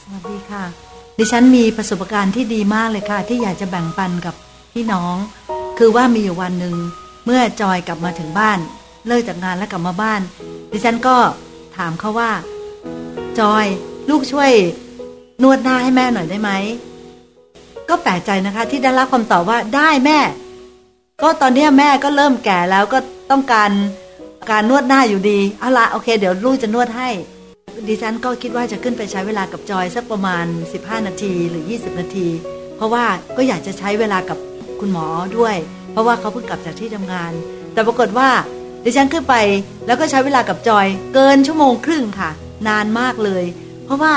สวัสดีค่ะ ดิฉันมีประสบการณ์ที่ดีมากเลยค่ะ ที่อยากจะแบ่งปันกับพี่น้อง คือว่ามีอยู่วันหนึ่งเมื่อจอยกลับมาถึงบ้าน เลิกจากงานแล้วกลับมาบ้าน ดิฉันก็ถามเขาว่า จอยลูกช่วยนวดหน้าให้แม่หน่อยได้ไหมก็แปลกใจนะคะ ที่ได้รับคำตอบว่าได้แม่ ก็ตอนนี้แม่ก็เริ่มแก่แล้วก็ต้องการการนวดหน้าอยู่ดีเอาละโอเค เดี๋ยวลูกจะนวดให้ ดิฉันก็คิดว่าจะขึ้นไปใช้เวลากับจอยสักประมาณ 15 นาทีหรือ 20 นาที เพราะว่าก็อยากจะใช้เวลากับคุณหมอด้วย เพราะว่าเขาเพิ่งกลับจากที่ทำงาน แต่ปรากฏว่าดิฉันขึ้นไปแล้วก็ใช้เวลากับจอยเกินชั่วโมงครึ่งค่ะ นานมากเลย เพราะว่า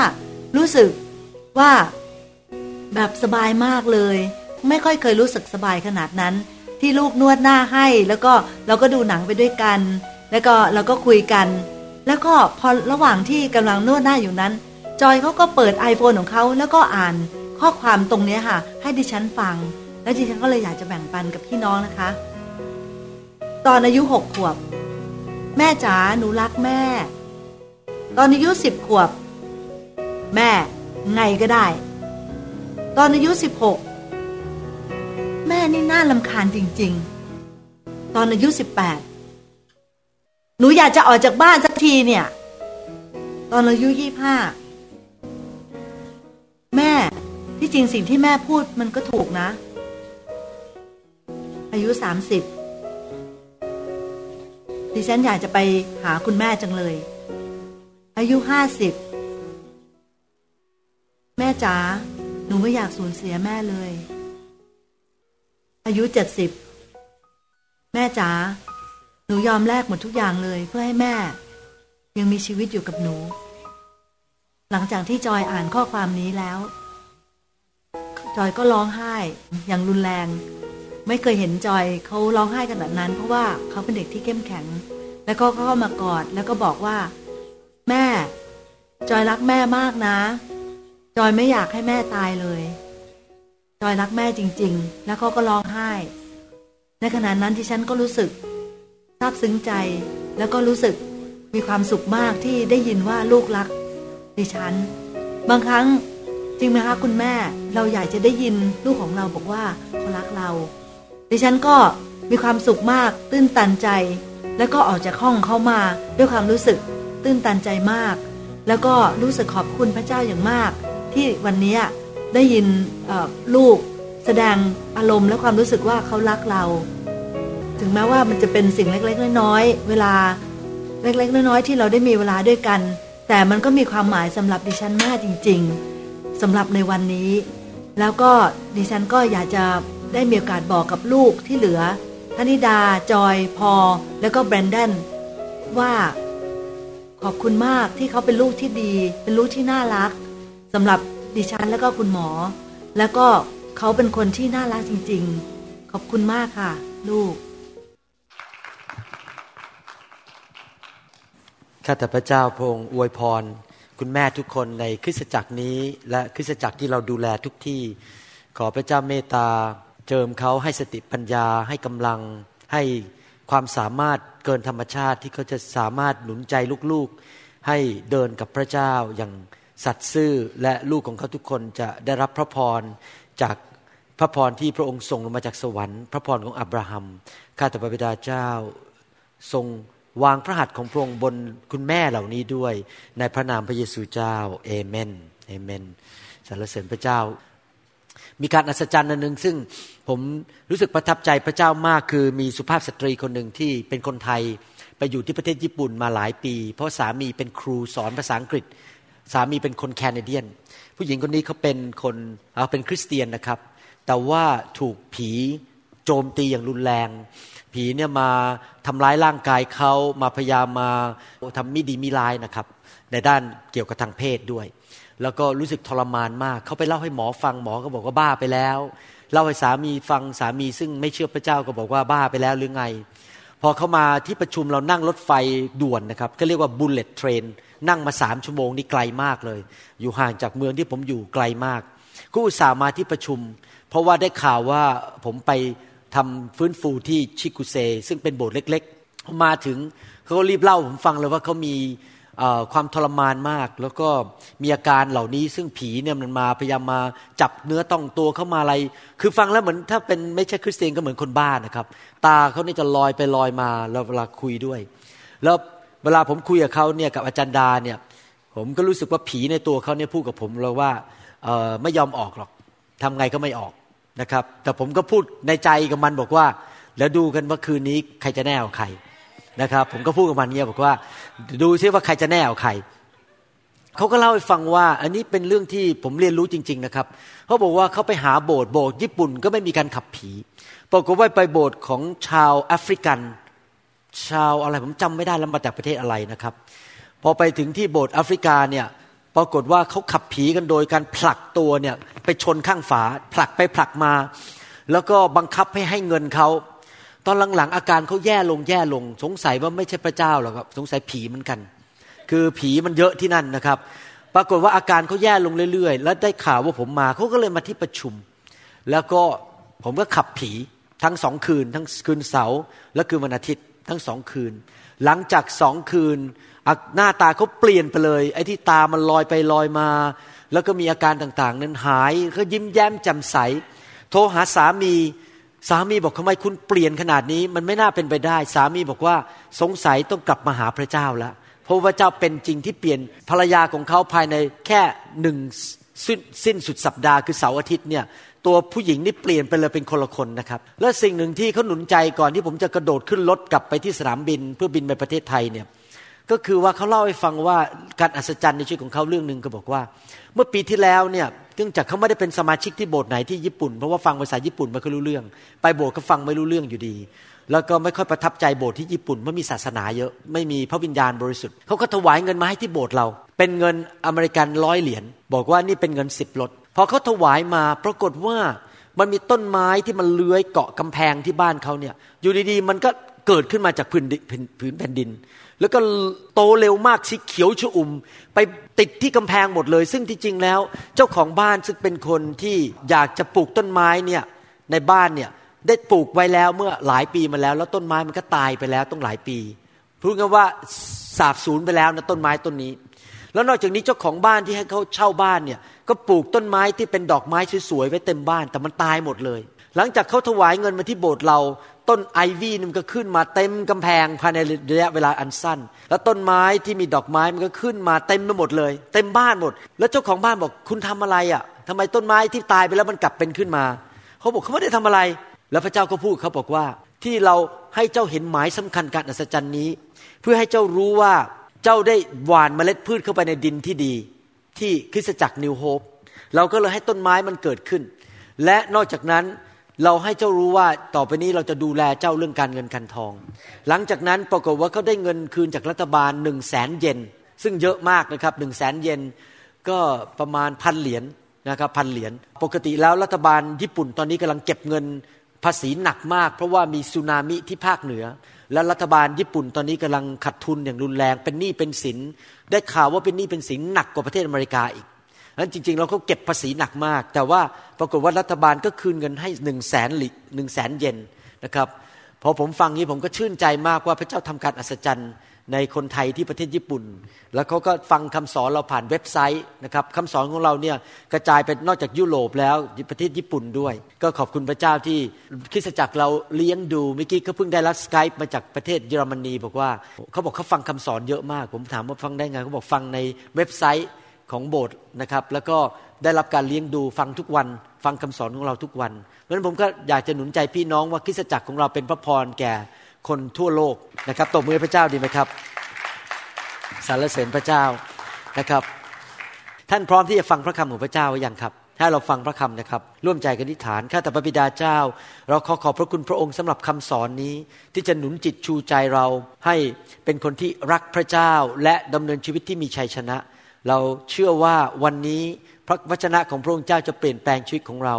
รู้สึกว่าแบบสบายมากเลย ไม่ค่อยเคยรู้สึกสบายขนาดนั้น ที่ลูกนวดหน้าให้ แล้วก็เราก็ดูหนังไปด้วยกัน แล้วก็เราก็คุยกัน แล้วก็พอระหว่างที่กำลังนวดหน้าอยู่นั้น จอยเขาก็เปิด iPhone ของเขาแล้วก็อ่านข้อความตรงนี้ค่ะ ให้ดิฉันฟัง แล้วดิฉันก็เลยอยากจะแบ่งปันกับพี่น้องนะคะ ตอนอายุหกขวบ แม่จ๋าหนูรักแม่ ตอนอายุสิบขวบ แม่ ไงก็ได้ ตอนอายุสิบหกแม่นี่น่าลำคาญจริง ๆ ตอนอายุสิบแปด หนูอยากจะออกจากบ้านสักทีเนี่ย ตอนอายุยี่ห้าแม่ที่จริงสิ่งที่แม่พูดมันก็ถูกนะ อายุสามสิบดิฉันอยากจะไปหาคุณแม่จังเลย อายุห้าสิบแม่จ๋าหนูไม่อยากสูญเสียแม่เลย อายุเจ็ดสิบแม่จ๋า หนูยอมแลกหมดทุกอย่างเลยเพื่อให้แม่ ยังมีชีวิตอยู่กับหนู หลังจากที่จอยอ่านข้อความนี้แล้ว จอยก็ร้องไห้อย่างรุนแรง ไม่เคยเห็นจอยเขาร้องไห้ขนาดนั้น เพราะว่าเขาเป็นเด็กที่เข้มแข็ง แล้วก็เข้ามากอดแล้วก็บอกว่า แม่ จอยรักแม่มากนะ จอยไม่อยากให้แม่ตายเลย จอยรักแม่จริง ๆ แล้วเขาก็ร้องไห้ ในขณะนั้นที่ฉันก็รู้สึก ซาบซึ้งใจ แล้วก็รู้สึกมีความสุขมากที่ได้ยินว่าลูกรักดิฉัน บางครั้งจริงไหมคะคุณแม่เราอยากจะได้ยินลูกของเราบอกว่าเขารักเรา ดิฉันก็มีความสุขมาก ตื้นตันใจ แล้วก็ออกจากห้องเข้ามาด้วยความรู้สึกตื้นตันใจมาก แล้วก็รู้สึกขอบคุณพระเจ้าอย่างมาก ที่วันนี้ได้ยินลูกแสดงอารมณ์และความรู้สึกว่าเขารักเรา ถึงแม้ว่ามันจะเป็นสิ่งเล็ก ๆ น้อยๆเวลาเล็ก ๆ น้อยๆที่เราได้มีเวลาด้วยกัน แต่มันก็มีความหมายสำหรับดิฉันมากจริง ๆสำหรับในวันนี้ แล้วก็ดิฉันก็อยากจะได้มีโอกาสบอกกับลูกที่เหลือธนิดา จอย พอ แล้วก็แบรนดนว่าขอบคุณมากที่เขาเป็นลูกที่ดี เป็นลูกที่น่ารักสำหรับดิฉันแล้วก็คุณหมอ แล้วก็เขาเป็นคนที่น่ารักจริง ๆ ขอบคุณมากค่ะ ลูก ข้าแต่พระเจ้าพระองค์อวยพร คุณแม่ทุกคนในคริสตจักรนี้ และคริสตจักรที่เราดูแลทุกที่ ขอพระเจ้าเมตตาเจิมเขาให้สติปัญญาให้กำลัง ให้ความสามารถเกินธรรมชาติที่เขาจะสามารถหนุนใจลูกๆ ให้เดินกับพระเจ้าอย่างสัตย์ซื่อและลูกของเขาทุกคนจะได้รับพระพรจากพระพรที่พระองค์ส่งลงมาจากสวรรค์ พระพรของอับราฮัมข้าแต่พระบิดาเจ้าทรง วางพระหัตถ์ของพระองค์บนคุณแม่เหล่านี้ด้วย ในพระนามพระเยซูเจ้าเอเมนเอเมนสรรเสริญพระเจ้า มีการอัศจรรย์อันหนึ่งซึ่งผมรู้สึกประทับใจพระเจ้ามากคือมีสุภาพสตรีคนหนึ่งที่เป็นคนไทยไปอยู่ที่ประเทศญี่ปุ่นมาหลายปี เพราะสามีเป็นครูสอนภาษาอังกฤษ สามีเป็นคนแคนาเดียน ผู้หญิงคนนี้เขาเป็นคนเขาเป็นคริสเตียนนะครับ แต่ว่าถูกผีโจมตีอย่างรุนแรง ผีเนี่ยมาทำร้ายร่างกายเขามาพยายามมาทำมิดีมิร้ายนะครับ ในด้านเกี่ยวกับทางเพศด้วย แล้วก็รู้สึกทรมานมากเขาไปเล่าให้หมอฟังหมอก็บอกว่าบ้าไปแล้วเล่าให้สามีฟังสามีซึ่งไม่เชื่อพระเจ้าก็บอกว่าบ้าไปแล้วหรือไง พอเขามาที่ประชุมเรานั่งรถไฟด่วนนะครับก็เรียกว่า bullet train นั่งมาสามชั่วโมงนี่ไกลมากเลย อยู่ห่างจากเมืองที่ผมอยู่ไกลมากก็อุตส่าห์มาที่ประชุม เพราะว่าได้ข่าวว่าผมไป ทำฟื้นฟูที่ชิกุเซ ซึ่งเป็นโบสถ์เล็กๆ มาถึงเขาก็รีบเล่าผมฟังเลยว่าเขามีความทรมานมาก แล้วก็มีอาการเหล่านี้ซึ่งผีเนี่ยมันมาพยายามมาจับเนื้อต้องตัวเข้ามาอะไร คือฟังแล้วเหมือนถ้าเป็นไม่ใช่คริสเตียนก็เหมือนคนบ้านะครับ ตาเขาเนี่ยจะลอยไปลอยมาแล้วเวลาคุยด้วย แล้วเวลาผมคุยกับเขาเนี่ยกับอาจารย์ดาเนี่ยผมก็รู้สึกว่าผีในตัวเขาเนี่ยพูดกับผมเลยว่าไม่ยอมออกหรอกทำไงก็ไม่ออก นะครับ แต่ผมก็พูดในใจกับมันบอกว่า แล้วดูกันว่าคืนนี้ใครจะแน่เอาใครนะครับ ผมก็พูดกับมันเนี่ยบอกว่า ดูซิว่าใครจะแน่เอาใครเขาก็เล่าให้ฟังว่า อันนี้เป็นเรื่องที่ผมเรียนรู้จริง ๆ นะครับเขาบอกว่าเขาไปหาโบสถ์โบสถ์ญี่ปุ่นก็ไม่มีการขับผีปรากฏว่าไปโบสถ์ของชาวแอฟริกัน ชาวอะไรผมจำไม่ได้แล้วมาจากประเทศอะไรนะครับ พอไปถึงที่โบสถ์แอฟริกาเนี่ย ปรากฏว่าเขาขับผีกันโดยการผลักตัวเนี่ยไปชนข้างฝา ผลักไปผลักมา แล้วก็บังคับให้ให้เงินเขาตอนหลังๆอาการเขาแย่ลงแย่ลง สงสัยว่าไม่ใช่พระเจ้าหรอกครับ สงสัยผีเหมือนกัน คือผีมันเยอะที่นั่นนะครับ ปรากฏว่าอาการเขาแย่ลงเรื่อยๆ แล้วได้ข่าวว่าผมมาเขาก็เลยมาที่ประชุม แล้วก็ผมก็ขับผีทั้งสองคืน ทั้งคืนเสาร์และคืนวันอาทิตย์ทั้งสองคืน หลังจากสองคืน หน้าตาเขาเปลี่ยนไปเลย ไอ้ที่ตามันลอยไปลอยมา แล้วก็มีอาการต่างๆ นั้นหายก็ยิ้มแย้มแจ่มใส โทรหาสามี สามีบอกทำไมคุณเปลี่ยนขนาดนี้ มันไม่น่าเป็นไปได้ สามีบอกว่าสงสัยต้องกลับมาหาพระเจ้าแล้วเพราะพระเจ้าเป็นจริงที่เปลี่ยนภรรยาของเขาภายในแค่หนึ่งสิ้นสุดสัปดาห์คือเสาร์อาทิตย์เนี่ยตัวผู้หญิงนี่เปลี่ยนไปเลยเป็นคนละคนนะครับ และสิ่งหนึ่งที่เขาหนุนใจก่อนที่ผมจะกระโดดขึ้นรถกลับไปที่สนามบินเพื่อบินไปประเทศไทยเนี่ย ก็คือว่าเขาเล่าให้ฟังว่าการอัศจรรย์ในชีวิตของเขาเรื่องหนึ่งก็บอกว่า เมื่อปีที่แล้วเนี่ยเนื่องจากเขาไม่ได้เป็นสมาชิกที่โบสถ์ไหนที่ญี่ปุ่นเพราะว่าฟังภาษาญี่ปุ่นไม่ค่อยรู้เรื่อง ไปโบสถ์ก็ฟังไม่รู้เรื่องอยู่ดี แล้วก็ไม่ค่อยประทับใจโบสถ์ที่ญี่ปุ่นไม่มีศาสนาเยอะไม่มีพระวิญญาณบริสุทธิ์เขาก็ถวายเงินมาให้ที่โบสถ์เรา เป็นเงินอเมริกันร้อยเหรียญบอกว่านี่เป็นเงินสิบรถพอเขาถวายมาปรากฏว่ามันมีต้นไม้ที่มันเลื้อยเกาะกำแพงที่บ้านเขาเนี่ยอยู่ดีๆ มันก็เกิดขึ้นมาจากพื้นผืนแผ่นดิน แล้วก็โตเร็วมากสีเขียวชอุ่ม ไปติดที่กำแพงหมดเลย ซึ่งที่จริงแล้ว เจ้าของบ้านซึ่งเป็นคนที่อยากจะปลูกต้นไม้เนี่ยในบ้านเนี่ยได้ปลูกไว้แล้วเมื่อหลายปีมาแล้ว แล้วต้นไม้มันก็ตายไปแล้วต้องหลายปีพูดง่ายว่าสาบสูญไปแล้วนะต้นไม้ต้นนี้ แล้วนอกจากนี้เจ้าของบ้านที่ให้เขาเช่าบ้านเนี่ยก็ปลูกต้นไม้ที่เป็นดอกไม้สวยๆไว้เต็มบ้าน แต่มันตายหมดเลย หลังจากเขาถวายเงินมาที่โบสถ์เรา ต้นไอวี่มันก็ขึ้นมาเต็มกำแพงภายในระยะเวลาอันสั้น แล้วต้นไม้ที่มีดอกไม้มันก็ขึ้นมาเต็มไปหมดเลย เต็มบ้านหมด แล้วเจ้าของบ้านบอกคุณทำอะไรอะ่ะทำไมต้นไม้ที่ตายไปแล้วมันกลับเป็นขึ้นมา เขาบอกเขาไม่ได้ทำอะไร แล้วพระเจ้าก็พูดเขาบอกว่า ที่เราให้เจ้าเห็นหมายสำคัญการอัศจรรย์นี้ เพื่อให้เจ้ารู้ว่าเจ้าได้หว่านเมล็ดพืชเข้าไปในดินที่ดี ที่คริสตจักรนิวโฮปเราก็เลยให้ต้นไม้มันเกิดขึ้น และนอกจากนั้น เราให้เจ้ารู้ว่าต่อไปนี้เราจะดูแลเจ้าเรื่องการเงินการทอง หลังจากนั้นปรากฏว่าเขาได้เงินคืนจากรัฐบาลหนึ่งแสนเยนซึ่งเยอะมากนะครับหนึ่งแสนเยนก็ประมาณพันเหรียญนะครับพันเหรียญปกติแล้วรัฐบาลญี่ปุ่นตอนนี้กำลังเก็บเงินภาษีหนักมาก เพราะว่ามีสึนามิที่ภาคเหนือ และรัฐบาลญี่ปุ่นตอนนี้กำลังขัดทุนอย่างรุนแรงเป็นหนี้เป็นสิน ได้ข่าวว่าเป็นหนี้เป็นสินหนักกว่าประเทศอเมริกาอีก นั้นจริง ๆ เราก็เก็บภาษีหนักมาก แต่ว่าปรากฏว่ารัฐบาลก็คืนเงินให้หนึ่งแสนหลิหนึ่งแสนเยนนะครับพอผมฟังนี้ผมก็ชื่นใจมากว่าพระเจ้าทำการอัศจรรย์ในคนไทยที่ประเทศญี่ปุ่น แล้วเขาก็ฟังคำสอนเราผ่านเว็บไซต์นะครับคำสอนของเราเนี่ยกระจายไปนอกจากยุโรปแล้วประเทศญี่ปุ่นด้วย ก็ขอบคุณพระเจ้าที่คริสตจักรเราเลี้ยงดูเมื่อกี้เขาเพิ่งได้รับสกายมาจากประเทศเยอรมนีบอกว่าเขาบอกเขาฟังคำสอนเยอะมาก ผมถามว่าฟังได้ไงเขาบอกฟังในเว็บไซต์ ของโบสถ์นะครับ แล้วก็ได้รับการเลี้ยงดูฟังทุกวัน ฟังคำสอนของเราทุกวันเพราะฉะนั้นผมก็อยากจะหนุนใจพี่น้องว่าคริสตจักรของเราเป็นพระพรแก่คนทั่วโลกนะครับตบมือพระเจ้าดีไหมครับสรรเสริญพระเจ้านะครับ ท่านพร้อมที่จะฟังพระคำของพระเจ้าหรือยังครับให้เราฟังพระคำนะครับ ร่วมใจกันอธิษฐานข้าแต่พระบิดาเจ้า เราขอขอบพระคุณพระองค์สำหรับคำสอนนี้ ที่จะหนุนจิตชูใจเราให้เป็นคนที่รักพระเจ้าและดำเนินชีวิตที่มีชัยชนะ เราเชื่อว่าวันนี้พระวจนะของพระองค์เจ้าจะเปลี่ยนแปลงชีวิตของเรา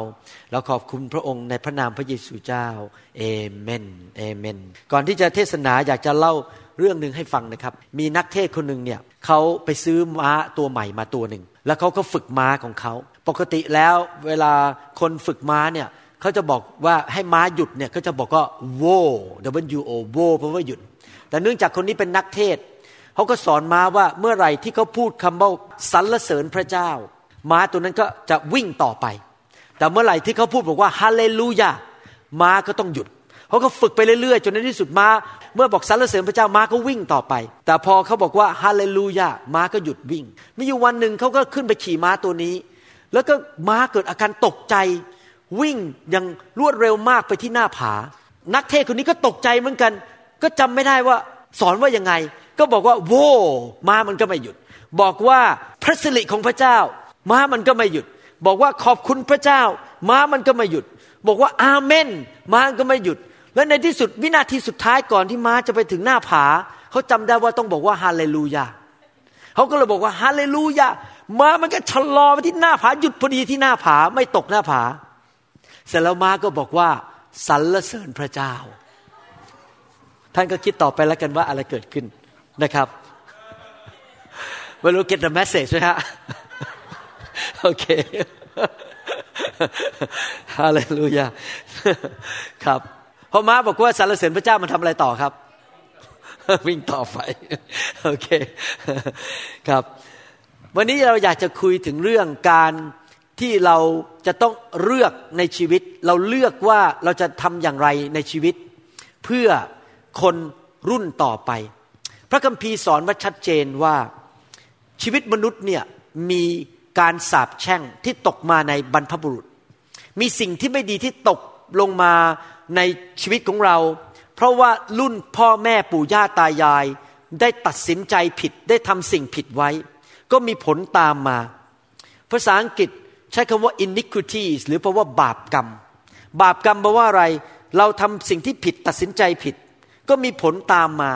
เราขอบคุณพระองค์ในพระนามพระเยซูเจ้า เอเมน เอเมน ก่อนที่จะเทศนาอยากจะเล่าเรื่องหนึ่งให้ฟังนะครับ มีนักเทศคนหนึ่งเนี่ยเขาไปซื้อม้าตัวใหม่มาตัวหนึ่ง แล้วเขาก็ฝึกม้าของเขา ปกติแล้วเวลาคนฝึกม้าเนี่ยเขาจะบอกว่าให้ม้าหยุดเนี่ยเขาจะบอกว่า wo w o wo เพราะว่าหยุด แต่เนื่องจากคนนี้เป็นนักเทศ เขาก็สอนม้าว่าเมื่อไหร่ที่เขาพูดคำว่าสรรเสริญพระเจ้า ม้าตัวนั้นก็จะวิ่งต่อไป แต่เมื่อไหร่ที่เขาพูดบอกว่าฮาเลลูยาม้าก็ต้องหยุดเขาก็ฝึกไปเรื่อยๆ จนในที่สุดม้า เมื่อบอกสรรเสริญพระเจ้าม้าก็วิ่งต่อไป แต่พอเขาบอกว่าฮาเลลูยาม้าก็หยุดวิ่ง มีอยู่วันหนึ่งเขาก็ขึ้นไปขี่ม้าตัวนี้ แล้วก็ม้าเกิดอาการตกใจ วิ่งอย่างรวดเร็วมากไปที่หน้าผา นักเทศคนนี้ก็ตกใจเหมือนกัน ก็จำไม่ได้ว่าสอนว่ายังไง ก็บอกว่า โว้ม้ามันก็ไม่หยุด บอกว่าพระสิริของพระเจ้า ม้ามันก็ไม่หยุด บอกว่าขอบคุณพระเจ้า ม้ามันก็ไม่หยุด บอกว่าอาเมน ม้าก็ไม่หยุด แล้วในที่สุดวินาทีสุดท้ายก่อนที่ม้าจะไปถึงหน้าผาเขาจำได้ว่าต้องบอกว่าฮาเลลูยาเขาก็เลยบอกว่าฮาเลลูยาม้ามันก็ชะลอไปที่หน้าผาหยุดพอดีที่หน้าผาไม่ตกหน้าผา เสร็จแล้วม้าก็บอกว่าสรรเสริญพระเจ้า ท่านก็คิดต่อไปแล้วกันว่าอะไรเกิดขึ้น นะครับไม่รู้ get the message ไหมฮะโอเคฮาเลลูยาครับพอมาบอกว่าสรรเสริญพระเจ้ามันทำอะไรต่อครับ วิ่งต่อไปโอเคครับ วันนี้เราอยากจะคุยถึงเรื่องการที่เราจะต้องเลือกในชีวิต เราเลือกว่าเราจะทำอย่างไรในชีวิต เพื่อคนรุ่นต่อไป พระคัมภีร์สอนว่าชัดเจนว่าชีวิตมนุษย์เนี่ยมีการสาปแช่งที่ตกมาในบรรพบุรุษ มีสิ่งที่ไม่ดีที่ตกลงมาในชีวิตของเรา เพราะว่ารุ่นพ่อแม่ปู่ย่าตายาย ได้ตัดสินใจผิดได้ทำสิ่งผิดไว้ ก็มีผลตามมา ภาษาอังกฤษใช้คำว่า iniquities หรือแปลว่าบาปกรรม บาปกรรมแปลว่าอะไร เราทำสิ่งที่ผิดตัดสินใจผิด ก็มีผลตามมา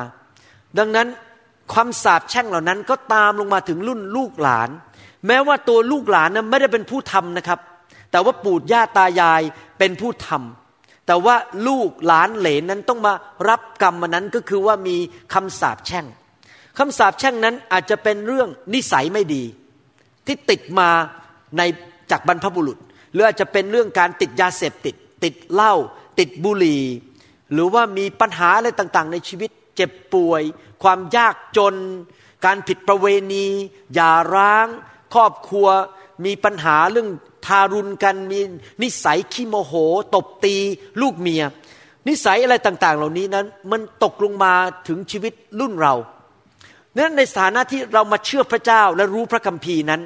ดังนั้นความสาปแช่งเหล่านั้นก็ตามลงมาถึงรุ่นลูกหลาน แม้ว่าตัวลูกหลานนั้นไม่ได้เป็นผู้ทำนะครับ แต่ว่าปู่ย่าตายายเป็นผู้ทำแต่ว่าลูกหลานเหลนนั้นต้องมารับกรรมมันนั้นก็คือว่ามีคำสาปแช่งคำสาปแช่งนั้นอาจจะเป็นเรื่องนิสัยไม่ดี ที่ติดมาในจากบรรพบุรุษ หรืออาจจะเป็นเรื่องการติดยาเสพติด ติดเหล้าติดบุหรี่ หรือว่ามีปัญหาอะไรต่างๆ ในชีวิต เจ็บป่วย ความยากจน การผิดประเวณีหย่าร้าง ครอบครัวมีปัญหาเรื่องทารุณกันมีนิสัยขี้โมโห ตบตีลูกเมีย นิสัยอะไรต่างๆ เหล่านี้นั้น มันตกลงมาถึงชีวิตรุ่นเรานั้นในฐานะที่เรามาเชื่อพระเจ้าและรู้พระคัมภีร์นั้น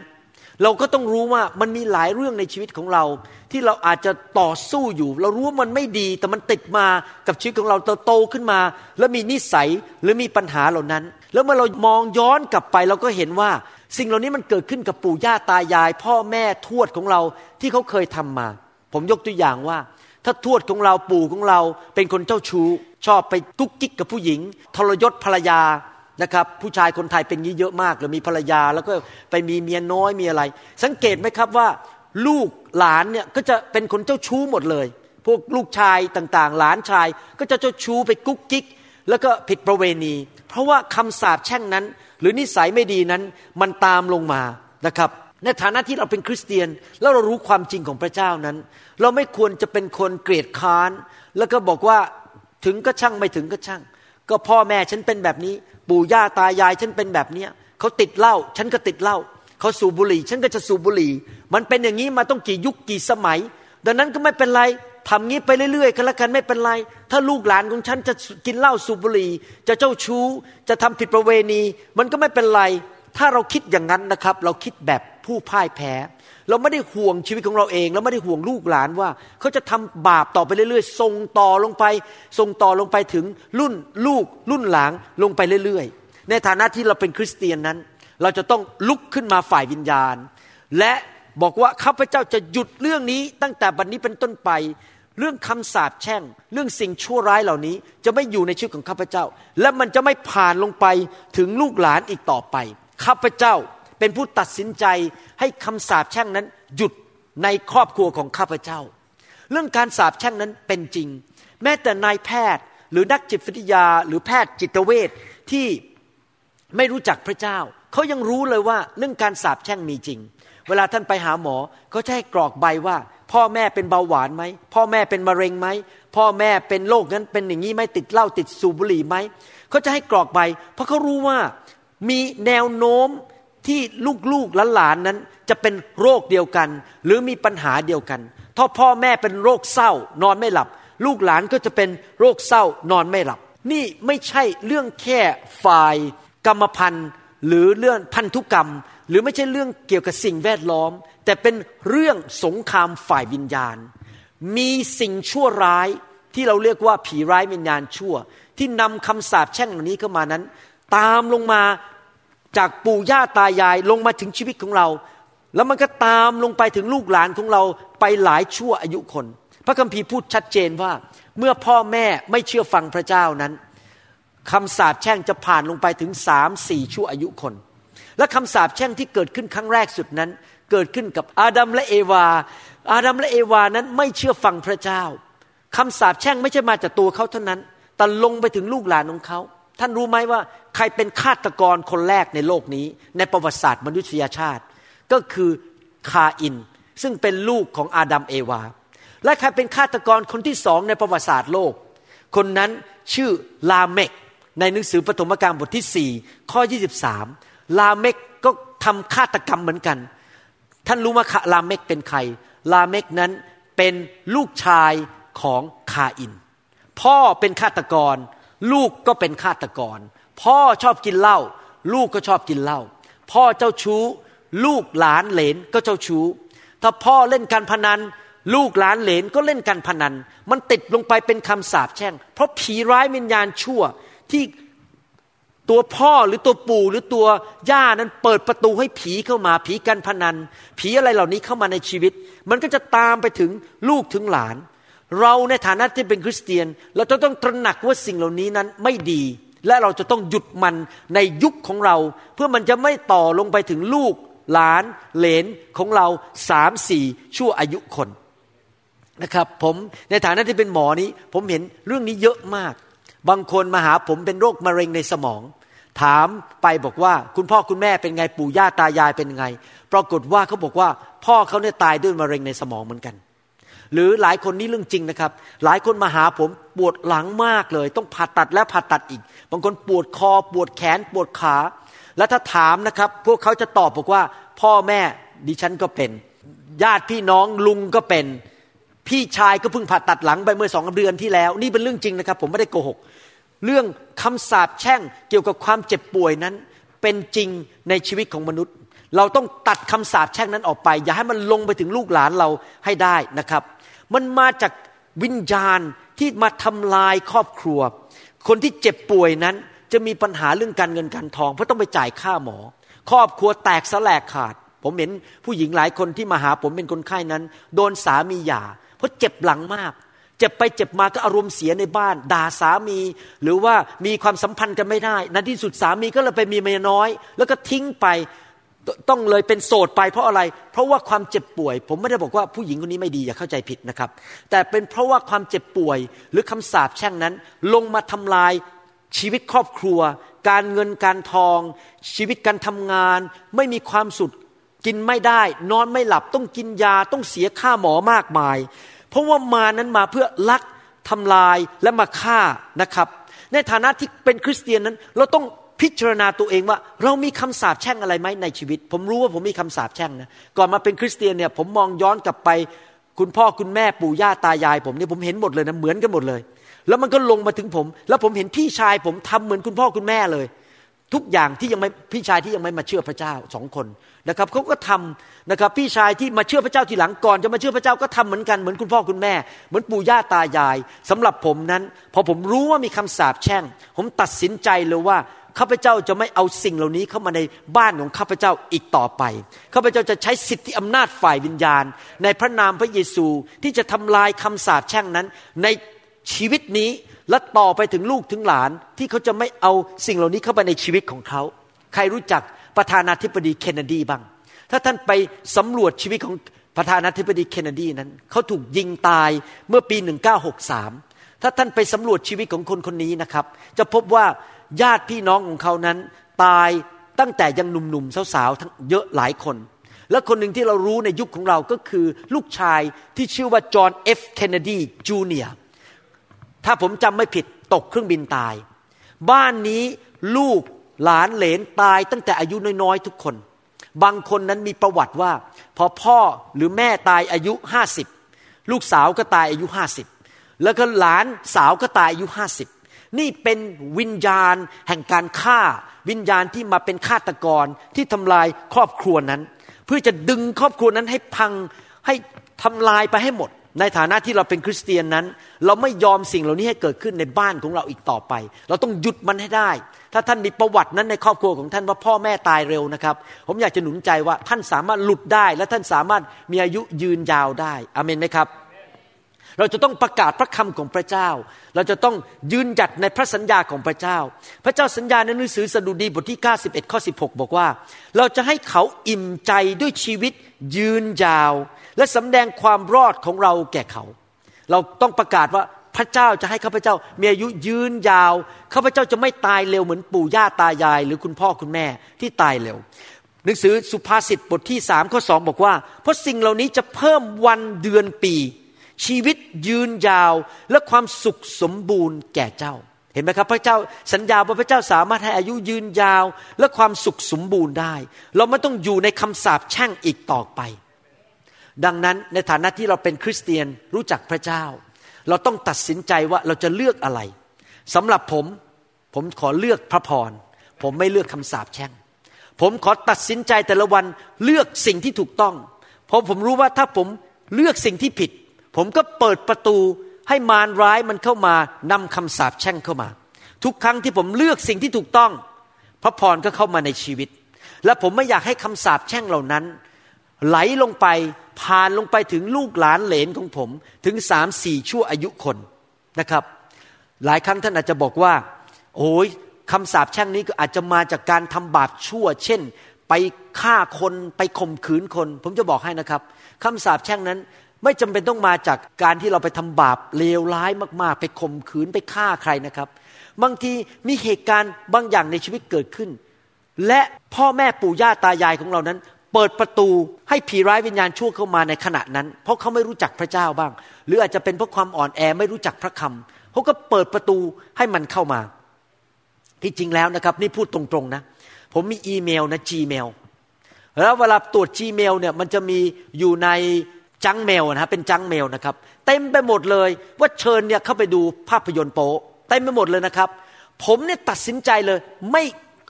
เราก็ต้องรู้ว่ามันมีหลายเรื่องในชีวิตของเรา ที่เราอาจจะต่อสู้อยู่ เรารู้ว่ามันไม่ดีแต่มันติดมากับชีวิตของเราโตขึ้นมา แล้วมีนิสัยหรือมีปัญหาเหล่านั้น แล้วเมื่อเรามองย้อนกลับไปเราก็เห็นว่า สิ่งเหล่านี้มันเกิดขึ้นกับปู่ย่าตายาย พ่อแม่ทวดของเราที่เขาเคยทำมา ผมยกตัวอย่างว่า ถ้าทวดของเราปู่ของเราเป็นคนเจ้าชู้ชอบไปกุ๊กกิ๊กกับผู้หญิง ทรยศภรรยา นะครับผู้ชายคนไทยเป็นงี้เยอะมากเลยมีภรรยาแล้วก็ไปมีเมียน้อยมีอะไร สังเกตไหมครับว่า ลูกหลานเนี่ยก็จะเป็นคนเจ้าชู้หมดเลย พวกลูกชายต่างๆ หลานชาย ก็จะเจ้าชู้ไปกุ๊กกิ๊ก แล้วก็ผิดประเวณี เพราะว่าคำสาปแช่งนั้น หรือนิสัยไม่ดีนั้นมันตามลงมานะครับในฐานะที่เราเป็นคริสเตียนแล้วเรารู้ความจริงของพระเจ้านั้น เราไม่ควรจะเป็นคนเกลียดค้าน แล้วก็บอกว่าถึงก็ช่างไม่ถึงก็ช่าง ก็พ่อแม่ฉันเป็นแบบนี้ ปู่ย่าตายายฉันเป็นแบบเนี้ยเขาติดเหล้าฉันก็ติดเหล้าเขาสูบบุหรี่ ฉันก็จะสูบบุหรี่ มันเป็นอย่างนี้มาต้องกี่ยุคกี่สมัย ดังนั้นก็ไม่เป็นไรทำงี้ไปเรื่อยๆกันละกันไม่เป็นไร ถ้าลูกหลานของฉันจะกินเหล้าสูบบุหรี่ จะเจ้าชู้ จะทำผิดประเวณี มันก็ไม่เป็นไร ถ้าเราคิดอย่างนั้นนะครับ เราคิดแบบผู้พ่ายแพ้ เราไม่ได้ห่วงชีวิตของเราเอง เราไม่ได้ห่วงลูกหลานว่า เขาจะทำบาปต่อไปเรื่อยๆส่งต่อลงไปส่งต่อลงไปถึงรุ่นลูกรุ่นหลานลงไปเรื่อยๆ ในฐานะที่เราเป็นคริสเตียนนั้น เราจะต้องลุกขึ้นมาฝ่ายวิญญาณ และบอกว่าข้าพเจ้าจะหยุดเรื่องนี้ตั้งแต่บัดนนี้เป็นต้นไป เรื่องคำสาปแช่ง เรื่องสิ่งชั่วร้ายเหล่านี้จะไม่อยู่ในชีวิตของข้าพเจ้า และมันจะไม่ผ่านลงไปถึงลูกหลานอีกต่อไปข้าพเจ้า เป็นผู้ตัดสินใจให้คำสาปแช่งนั้นหยุดในครอบครัวของข้าพเจ้า เรื่องการสาปแช่งนั้นเป็นจริง แม้แต่นายแพทย์หรือนักจิตวิทยาหรือแพทย์จิตเวชที่ไม่รู้จักพระเจ้า เขายังรู้เลยว่าเรื่องการสาปแช่งมีจริง เวลาท่านไปหาหมอเขาจะให้กรอกใบว่า พ่อแม่เป็นเบาหวานไหมพ่อแม่เป็นมะเร็งไหมพ่อแม่เป็นโรคนั้นเป็นอย่างนี้ไหมติดเหล้าติดสูบบุหรี่ไหมเขาจะให้กรอกใบ เพราะเขารู้ว่ามีแนวโน้ม ที่ลูกๆหลานๆนั้นจะเป็นโรคเดียวกัน หรือมีปัญหาเดียวกัน ถ้าพ่อแม่เป็นโรคเศร้านอนไม่หลับ ลูกหลานก็จะเป็นโรคเศร้านอนไม่หลับ นี่ไม่ใช่เรื่องแค่ฝ่ายกรรมพันธุ์หรือเรื่องพันธุกรรม หรือไม่ใช่เรื่องเกี่ยวกับสิ่งแวดล้อม แต่เป็นเรื่องสงครามฝ่ายวิญญาณ มีสิ่งชั่วร้ายที่เราเรียกว่าผีร้ายวิญญาณชั่ว ที่นำคำสาปแช่งเหล่านี้เข้ามานั้น ตามลงมา จากปู่ย่าตายายลงมาถึงชีวิตของเรา แล้วมันก็ตามลงไปถึงลูกหลานของเราไปหลายชั่วอายุคน พระคัมภีร์พูดชัดเจนว่า เมื่อพ่อแม่ไม่เชื่อฟังพระเจ้านั้นคำสาปแช่งจะผ่านลงไปถึงสามสี่ชั่วอายุคน และคำสาปแช่งที่เกิดขึ้นครั้งแรกสุดนั้น เกิดขึ้นกับอาดัมและเอวา อาดัมและเอวานั้นไม่เชื่อฟังพระเจ้าคำสาปแช่งไม่ใช่มาจากตัวเขาเท่านั้น แต่ลงไปถึงลูกหลานของเขา ท่านรู้ไหมว่าใครเป็นฆาตกรคนแรกในโลกนี้ ในประวัติศาสตร์มนุษยชาติ ก็คือคาอิน ซึ่งเป็นลูกของอาดัมเอวา และใครเป็นฆาตกรคนที่สองในประวัติศาสตร์โลก คนนั้นชื่อลาเมก ในหนังสือปฐมกาลบทที่สี่ข้อ 23 ลาเมกก็ทำฆาตกรรมเหมือนกัน ท่านรู้ว่าลาเมกเป็นใคร ลาเมกนั้นเป็นลูกชายของคาอิน พ่อเป็นฆาตกร ลูกก็เป็นฆาตกร พ่อชอบกินเหล้าลูกก็ชอบกินเหล้าพ่อเจ้าชู้ ลูกหลานเหลนก็เจ้าชู้ ถ้าพ่อเล่นการพนัน ลูกหลานเหลนก็เล่นการพนัน มันติดลงไปเป็นคำสาปแช่ง เพราะผีร้ายวิญญาณชั่วที่ตัวพ่อหรือตัวปู่หรือตัวย่านั้นเปิดประตูให้ผีเข้ามาผีกันพนัน ผีอะไรเหล่านี้เข้ามาในชีวิต มันก็จะตามไปถึงลูกถึงหลาน เราในฐานะที่เป็นคริสเตียน เราจะต้องตระหนักว่าสิ่งเหล่านี้นั้นไม่ดี และเราจะต้องหยุดมันในยุคของเรา เพื่อมันจะไม่ต่อลงไปถึงลูกหลานเหลนของเราสามสี่ชั่วอายุคนนะครับผมในฐานะที่เป็นหมอนี้ ผมเห็นเรื่องนี้เยอะมาก บางคนมาหาผมเป็นโรคมะเร็งในสมอง ถามไปบอกว่าคุณพ่อคุณแม่เป็นไงปู่ย่าตายายเป็นไง ปรากฏว่าเขาบอกว่า พ่อเขาเนี่ยตายด้วยมะเร็งในสมองเหมือนกัน หรือหลายคนนี้เรื่องจริงนะครับ หลายคนมาหาผมปวดหลังมากเลย ต้องผ่าตัดและผ่าตัดอีก บางคนปวดคอปวดแขนปวดขา แล้วถ้าถามนะครับ พวกเขาจะตอบบอกว่า พ่อแม่ดิฉันก็เป็น ญาติพี่น้องลุงก็เป็น พี่ชายก็เพิ่งผ่าตัดหลังไปเมื่อสองเดือนที่แล้ว นี่เป็นเรื่องจริงนะครับ ผมไม่ได้โกหก เรื่องคำสาปแช่งเกี่ยวกับความเจ็บป่วยนั้น เป็นจริงในชีวิตของมนุษย์ เราต้องตัดคำสาปแช่งนั้นออกไป อย่าให้มันลงไปถึงลูกหลานเราให้ได้นะครับ มันมาจากวิญญาณที่มาทำลายครอบครัว คนที่เจ็บป่วยนั้นจะมีปัญหาเรื่องการเงินการทอง เพราะต้องไปจ่ายค่าหมอ ครอบครัวแตกสลายขาด ผมเห็นผู้หญิงหลายคนที่มาหาผมเป็นคนไข้นั้น โดนสามีหย่า เพราะเจ็บหลังมากเจ็บไปเจ็บมาก็อารมณ์เสียในบ้าน ด่าสามี หรือว่ามีความสัมพันธ์กันไม่ได้ในที่สุดสามีก็เลยไปมีเมียน้อย แล้วก็ทิ้งไป ต้องเลยเป็นโสดไปเพราะอะไร เพราะว่าความเจ็บป่วย ผมไม่ได้บอกว่าผู้หญิงคนนี้ไม่ดีอย่าเข้าใจผิดนะครับ แต่เป็นเพราะว่าความเจ็บป่วยหรือคำสาปแช่งนั้น ลงมาทำลายชีวิตครอบครัว การเงินการทอง ชีวิตการทำงาน ไม่มีความสุขกินไม่ได้ นอนไม่หลับต้องกินยาต้องเสียค่าหมอมากมาย เพราะว่ามานั้นมาเพื่อลักทำลายและมาฆ่านะครับ ในฐานะที่เป็นคริสเตียนนั้นเราต้อง พิจารณาตัวเองว่า เรามีคำสาปแช่งอะไรไหมในชีวิต ผมรู้ว่าผมมีคำสาปแช่งนะก่อนมาเป็นคริสเตียนเนี่ยผมมองย้อนกลับไป คุณพ่อคุณแม่ปู่ย่าตายายผมเนี่ยผมเห็นหมดเลยนะเหมือนกันหมดเลย แล้วมันก็ลงมาถึงผม แล้วผมเห็นพี่ชายผมทำเหมือนคุณพ่อคุณแม่เลย ทุกอย่างที่ยังไม่พี่ชายที่ยังไม่มาเชื่อพระเจ้าสองคนนะครับเขาก็ทำนะครับพี่ชายที่มาเชื่อพระเจ้าทีหลังก่อนจะมาเชื่อพระเจ้าก็ทำเหมือนกันเหมือนคุณพ่อคุณแม่ เหมือนปู่ย่าตายายสำหรับผมนั้น พอผมรู้ว่ามีคำสาปแช่ง ผมตัดสินใจเลยว่า ข้าพเจ้าจะไม่เอาสิ่งเหล่านี้เข้ามาในบ้านของข้าพเจ้าอีกต่อไป ข้าพเจ้าจะใช้สิทธิอำนาจฝ่ายวิญญาณ ในพระนามพระเยซูที่จะทำลายคำสาปแช่งนั้น ในชีวิตนี้และต่อไปถึงลูกถึงหลาน ที่เขาจะไม่เอาสิ่งเหล่านี้เข้าไปในชีวิตของเขา ใครรู้จักประธานาธิบดีเคนเนดีบ้าง ถ้าท่านไปสำรวจชีวิตของประธานาธิบดีเคนเนดีนั้น เขาถูกยิงตายเมื่อปี 1963 ถ้าท่านไปสำรวจชีวิตของคนคนนี้นะครับ จะพบว่า ญาติพี่น้องของเขานั้น ตายตั้งแต่ยังหนุ่มๆสาวๆทั้งเยอะหลายคน และคนหนึ่งที่เรารู้ในยุคของเราก็คือลูกชายที่ชื่อว่าจอห์นเอฟเคนเนดีจูเนียถ้าผมจำไม่ผิดตกเครื่องบินตาย บ้านนี้ลูกหลานเหลนตายตั้งแต่อายุน้อยๆทุกคน บางคนนั้นมีประวัติว่า พอพ่อหรือแม่ตายอายุห้าสิบลูกสาวก็ตายอายุห้าสิบแล้วก็หลานสาวก็ตายอายุห้าสิบ นี่เป็นวิญญาณแห่งการฆ่า วิญญาณที่มาเป็นฆาตกรที่ทำลายครอบครัวนั้น เพื่อจะดึงครอบครัวนั้นให้พังให้ทำลายไปให้หมด ในฐานะที่เราเป็นคริสเตียนนั้น เราไม่ยอมสิ่งเหล่านี้ให้เกิดขึ้นในบ้านของเราอีกต่อไป เราต้องหยุดมันให้ได้ ถ้าท่านมีประวัตินั้นในครอบครัวของท่านว่าพ่อแม่ตายเร็วนะครับ ผมอยากจะหนุนใจว่าท่านสามารถหลุดได้ และท่านสามารถมีอายุยืนยาวได้อเมนไหมครับ เราจะต้องประกาศพระคำของพระเจ้า เราจะต้องยืนหยัดในพระสัญญาของพระเจ้า พระเจ้าสัญญาในหนังสือสดุดีบทที่91ข้อ16 บอกว่า เราจะให้เขาอิ่มใจด้วยชีวิตยืนยาว และสำแดงความรอดของเราแก่เขา เราต้องประกาศว่าพระเจ้าจะให้ข้าพเจ้ามีอายุยืนยาวข้าพเจ้าจะไม่ตายเร็วเหมือนปู่ย่าตายาย หรือคุณพ่อคุณแม่ที่ตายเร็ว หนังสือสุภาษิตบทที่สามข้อสองบอกว่า เพราะสิ่งเหล่านี้จะเพิ่มวันเดือนปี ชีวิตยืนยาวและความสุขสมบูรณ์แก่เจ้า เห็นไหมครับ พระเจ้าสัญญาว่าพระเจ้าสามารถให้อายุยืนยาว และความสุขสมบูรณ์ได้ เราไม่ต้องอยู่ในคำสาปแช่งอีกต่อไป ดังนั้นในฐานะที่เราเป็นคริสเตียนรู้จักพระเจ้า เราต้องตัดสินใจว่าเราจะเลือกอะไรสำหรับผมผมขอเลือกพระพรผมไม่เลือกคำสาปแช่ง ผมขอตัดสินใจแต่ละวันเลือกสิ่งที่ถูกต้อง เพราะผมรู้ว่าถ้าผมเลือกสิ่งที่ผิด ผมก็เปิดประตูให้มารร้ายมันเข้ามานำคำสาปแช่งเข้ามา ทุกครั้งที่ผมเลือกสิ่งที่ถูกต้อง พระพรก็เข้ามาในชีวิต และผมไม่อยากให้คำสาปแช่งเหล่านั้น ไหลลงไปผ่านลงไปถึงลูกหลานเหลนของผมถึงสามสี่ชั่วอายุคนนะครับ หลายครั้งท่านอาจจะบอกว่า โอ้ยคำสาปแช่งนี้ก็อาจจะมาจากการทำบาปชั่ว เช่น ไปฆ่าคนไปข่มขืนคน ผมจะบอกให้นะครับคำสาปแช่งนั้น ไม่จำเป็นต้องมาจากการที่เราไปทำบาปเลวร้ายมากๆ ไปข่มขืนไปฆ่าใครนะครับ บางทีมีเหตุการณ์บางอย่างในชีวิตเกิดขึ้น และพ่อแม่ปู่ย่าตายายของเรานั้น เปิดประตูให้ผีร้ายวิญญาณชั่วเข้ามาในขณะนั้น เพราะเขาไม่รู้จักพระเจ้าบ้าง หรืออาจจะเป็นเพราะความอ่อนแอไม่รู้จักพระคำเขาก็เปิดประตูให้มันเข้ามา ที่จริงแล้วนะครับ นี่พูดตรงๆนะ ผมมีอีเมลนะ Gmail แล้วเวลาตรวจ Gmail เนี่ยมันจะมีอยู่ใน จังเมลนะเป็นจังเมลนะครับ เต็มไปหมดเลย ว่าเชิญเนี่ยเข้าไปดูภาพยนตร์โป๊เต็มไปหมดเลยนะครับ ผมเนี่ยตัดสินใจเลย ไม่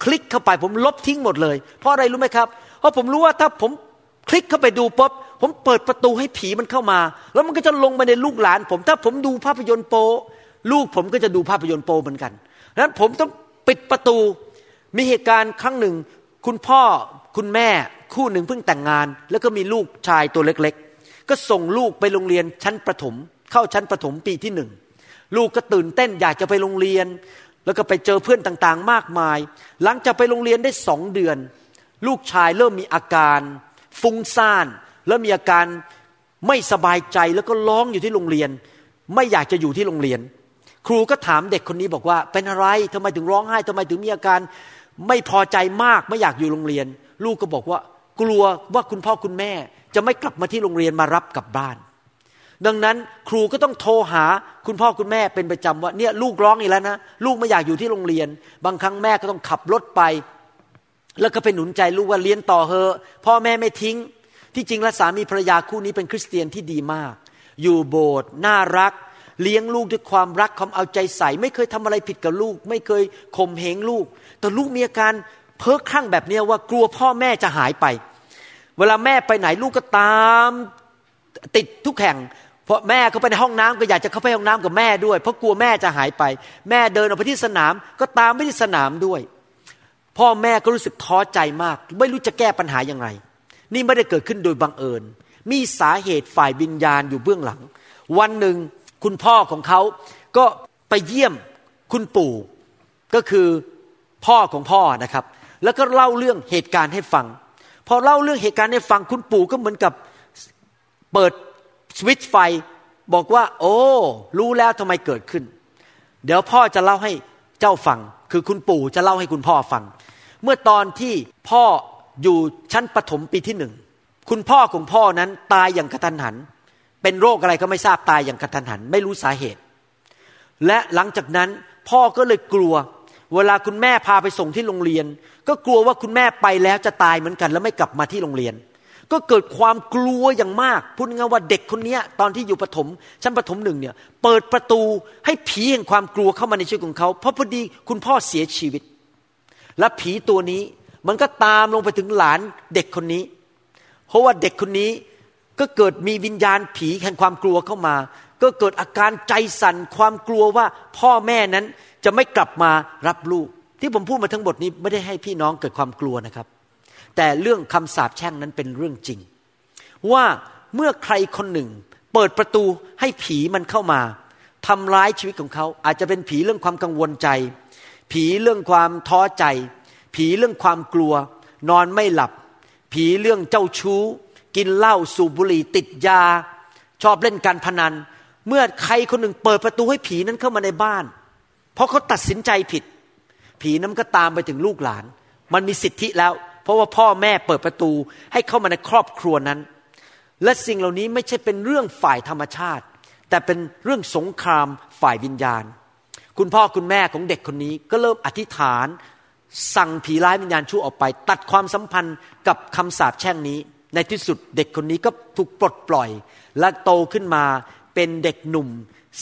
คลิกเข้าไป ผมลบทิ้งหมดเลย เพราะอะไรรู้ไหมครับ เพราะผมรู้ว่าถ้าผมคลิกเข้าไปดูปุ๊บผมเปิดประตูให้ผีมันเข้ามา แล้วมันก็จะลงมาในลูกหลาน ผมถ้าผมดูภาพยนตร์โป๊ลูกผมก็จะดูภาพยนตร์โป๊เหมือนกันดังนั้นผมต้องปิดประตู มีเหตุการณ์ครั้งหนึ่ง คุณพ่อคุณแม่คู่หนึ่งเพิ่งแต่งงาน แล้วก็มีลูกชายตัวเล็ก ก็ส่งลูกไปโรงเรียนชั้นประถม เข้าชั้นประถมปีที่หนึ่งลูกก็ตื่นเต้นอยากจะไปโรงเรียน แล้วก็ไปเจอเพื่อนต่างๆ มากมาย หลังจากไปโรงเรียนได้สองเดือน ลูกชายเริ่มมีอาการฟุ้งซ่านแล้วมีอาการไม่สบายใจแล้วก็ร้องอยู่ที่โรงเรียน ไม่อยากจะอยู่ที่โรงเรียน ครูก็ถามเด็กคนนี้บอกว่า เป็นอะไรทำไมถึงร้องไห้ทำไมถึงมีอาการไม่พอใจมากไม่อยากอยู่โรงเรียน ลูกก็บอกว่ากลัวว่าคุณพ่อคุณแม่ จะไม่กลับมาที่โรงเรียนมารับกลับบ้าน ดังนั้นครูก็ต้องโทรหาคุณพ่อคุณแม่เป็นประจำว่าเนี่ยลูกร้องอีกแล้วนะลูกไม่อยากอยู่ที่โรงเรียน บางครั้งแม่ก็ต้องขับรถไป แล้วก็ไปหนุนใจลูกว่าเรียนต่อเถอะพ่อแม่ไม่ทิ้ง ที่จริงแล้วสามีภรรยาคู่นี้เป็นคริสเตียนที่ดีมาก อยู่โบสถ์น่ารักเลี้ยงลูกด้วยความรักความเอาใจใส่ ไม่เคยทำอะไรผิดกับลูก ไม่เคยข่มเหงลูก แต่ลูกมีอาการเพ้อคลั่งแบบนี้ว่ากลัวพ่อแม่จะหายไป เวลาแม่ไปไหนลูกก็ตามติดทุกแห่ง เพราะแม่เขาไปในห้องน้ำก็อยากจะเข้าไปห้องน้ำกับแม่ด้วย เพราะกลัวแม่จะหายไป แม่เดินออกไปที่สนามก็ตามไปที่สนามด้วย พ่อแม่ก็รู้สึกท้อใจมาก ไม่รู้จะแก้ปัญหาอย่างไร นี่ไม่ได้เกิดขึ้นโดยบังเอิญ มีสาเหตุฝ่ายวิญญาณอยู่เบื้องหลัง วันหนึ่งคุณพ่อของเขาก็ไปเยี่ยมคุณปู่ ก็คือพ่อของพ่อนะครับ แล้วก็เล่าเรื่องเหตุการณ์ให้ฟัง พอเล่าเรื่องเหตุการณ์ให้ฟังคุณปู่ก็เหมือนกับเปิดสวิตช์ไฟ บอกว่า โอ้ รู้แล้วทำไมเกิดขึ้น เดี๋ยวพ่อจะเล่าให้เจ้าฟัง คือคุณปู่จะเล่าให้คุณพ่อฟัง เมื่อตอนที่พ่ออยู่ชั้นปฐมปีที่หนึ่งคุณพ่อของพ่อนั้นตายอย่างกระทันหัน เป็นโรคอะไรก็ไม่ทราบตายอย่างกระทันหัน ไม่รู้สาเหตุ และหลังจากนั้นพ่อก็เลยกลัว เวลาคุณแม่พาไปส่งที่โรงเรียน ก็กลัวว่าคุณแม่ไปแล้วจะตายเหมือนกัน แล้วไม่กลับมาที่โรงเรียน ก็เกิดความกลัวอย่างมากพูดง่ายว่าเด็กคนนี้ตอนที่อยู่ปฐมชั้นปฐมหนึ่งเนี่ย เปิดประตูให้ผีแห่งความกลัวเข้ามาในชีวิตของเขาเพราะพอดีคุณพ่อเสียชีวิต และผีตัวนี้มันก็ตามลงไปถึงหลานเด็กคนนี้ เพราะว่าเด็กคนนี้ก็เกิดมีวิญญาณผีแห่งความกลัวเข้ามา ก็เกิดอาการใจสั่นความกลัวว่าพ่อแม่นั้น จะไม่กลับมารับลูก ที่ผมพูดมาทั้งหมดนี้ไม่ได้ให้พี่น้องเกิดความกลัวนะครับ แต่เรื่องคำสาปแช่งนั้นเป็นเรื่องจริง ว่าเมื่อใครคนหนึ่ง เปิดประตูให้ผีมันเข้ามาทำร้ายชีวิตของเขา อาจจะเป็นผีเรื่องความกังวลใจ ผีเรื่องความท้อใจ ผีเรื่องความกลัว นอนไม่หลับ ผีเรื่องเจ้าชู้ กินเหล้าสูบบุหรี่ติดยา ชอบเล่นการพนัน เมื่อใครคนหนึ่งเปิดประตูให้ผีนั้นเข้ามาในบ้าน เพราะเขาตัดสินใจผิด ผีนั้นก็ตามไปถึงลูกหลาน มันมีสิทธิแล้ว เพราะว่าพ่อแม่เปิดประตูให้เข้ามาในครอบครัวนั้น และสิ่งเหล่านี้ไม่ใช่เป็นเรื่องฝ่ายธรรมชาติ แต่เป็นเรื่องสงครามฝ่ายวิญญาณ คุณพ่อคุณแม่ของเด็กคนนี้ก็เริ่มอธิษฐาน สั่งผีร้ายวิญญาณชั่วออกไป ตัดความสัมพันธ์กับคำสาปแช่งนี้ ในที่สุดเด็กคนนี้ก็ถูกปลดปล่อย และโตขึ้นมาเป็นเด็กหนุ่ม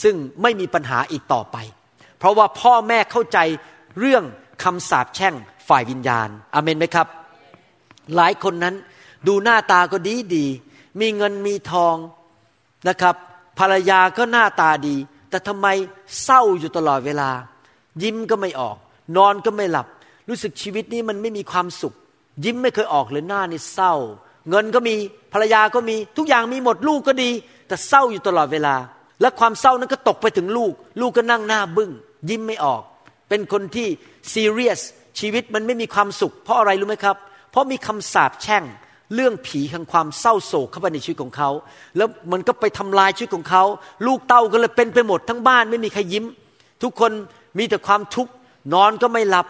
ซึ่งไม่มีปัญหาอีกต่อไป เพราะว่าพ่อแม่เข้าใจเรื่องคำสาปแช่งฝ่ายวิญญาณอเมนไหมครับ หลายคนนั้นดูหน้าตาก็ดีดี มีเงินมีทองนะครับ ภรรยาก็หน้าตาดี แต่ทำไมเศร้าอยู่ตลอดเวลา ยิ้มก็ไม่ออก นอนก็ไม่หลับ รู้สึกชีวิตนี้มันไม่มีความสุข ยิ้มไม่เคยออกเลยหน้านี่เศร้า เงินก็มีภรรยาก็มีทุกอย่างมีหมดลูกก็ดี แต่เศร้าอยู่ตลอดเวลา และความเศร้านั้นก็ตกไปถึงลูก ลูกก็นั่งหน้าบึง้ง ยิ้มไม่ออก เป็นคนที่ซีเรียสชีวิตมันไม่มีความสุข เพราะอะไรรู้ไหมครับ เพราะมีคำสาปแช่งเรื่องผีแห่งความเศร้าโศกเข้าไปในชีวิตของเขา แล้วมันก็ไปทำลายชีวิตของเขา ลูกเต้าก็เลยเป็นไปหมดทั้งบ้านไม่มีใครยิ้ม ทุกคนมีแต่ความทุกข์นอนก็ไม่หลับ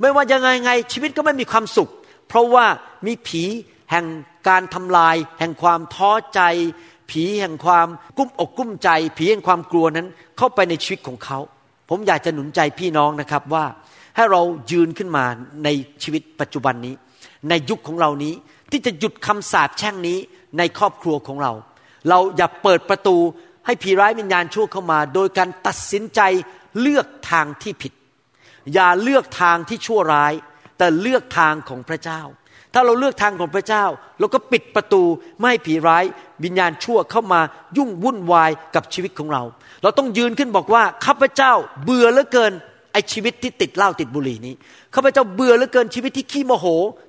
ไม่ว่ายังไงไงชีวิตก็ไม่มีความสุข เพราะว่ามีผีแห่งการทำลาย แห่งความท้อใจ ผีแห่งความกุ้มอกกุ้มใจ ผีแห่งความกลัวนั้นเข้าไปในชีวิตของเขา ผมอยากจะหนุนใจพี่น้องนะครับว่าให้เรายืนขึ้นมาในชีวิตปัจจุบันนี้ ในยุคของเรานี้ที่จะหยุดคำสาปแช่งนี้ในครอบครัวของเรา เราอย่าเปิดประตูให้ผีร้ายวิญญาณชั่วเข้ามา โดยการตัดสินใจเลือกทางที่ผิด อย่าเลือกทางที่ชั่วร้าย แต่เลือกทางของพระเจ้า ถ้าเราเลือกทางของพระเจ้าเราก็ปิดประตูไม่ให้ผีร้ายวิญญาณชั่วเข้ามายุ่งวุ่นวายกับชีวิตของเรา เราต้องยืนขึ้นบอกว่าข้าพเจ้าเบื่อเหลือเกินไอชีวิตที่ติดเหล้าติดบุหรี่นี้ข้าพเจ้าเบื่อเหลือเกินชีวิตที่ขี้โมโห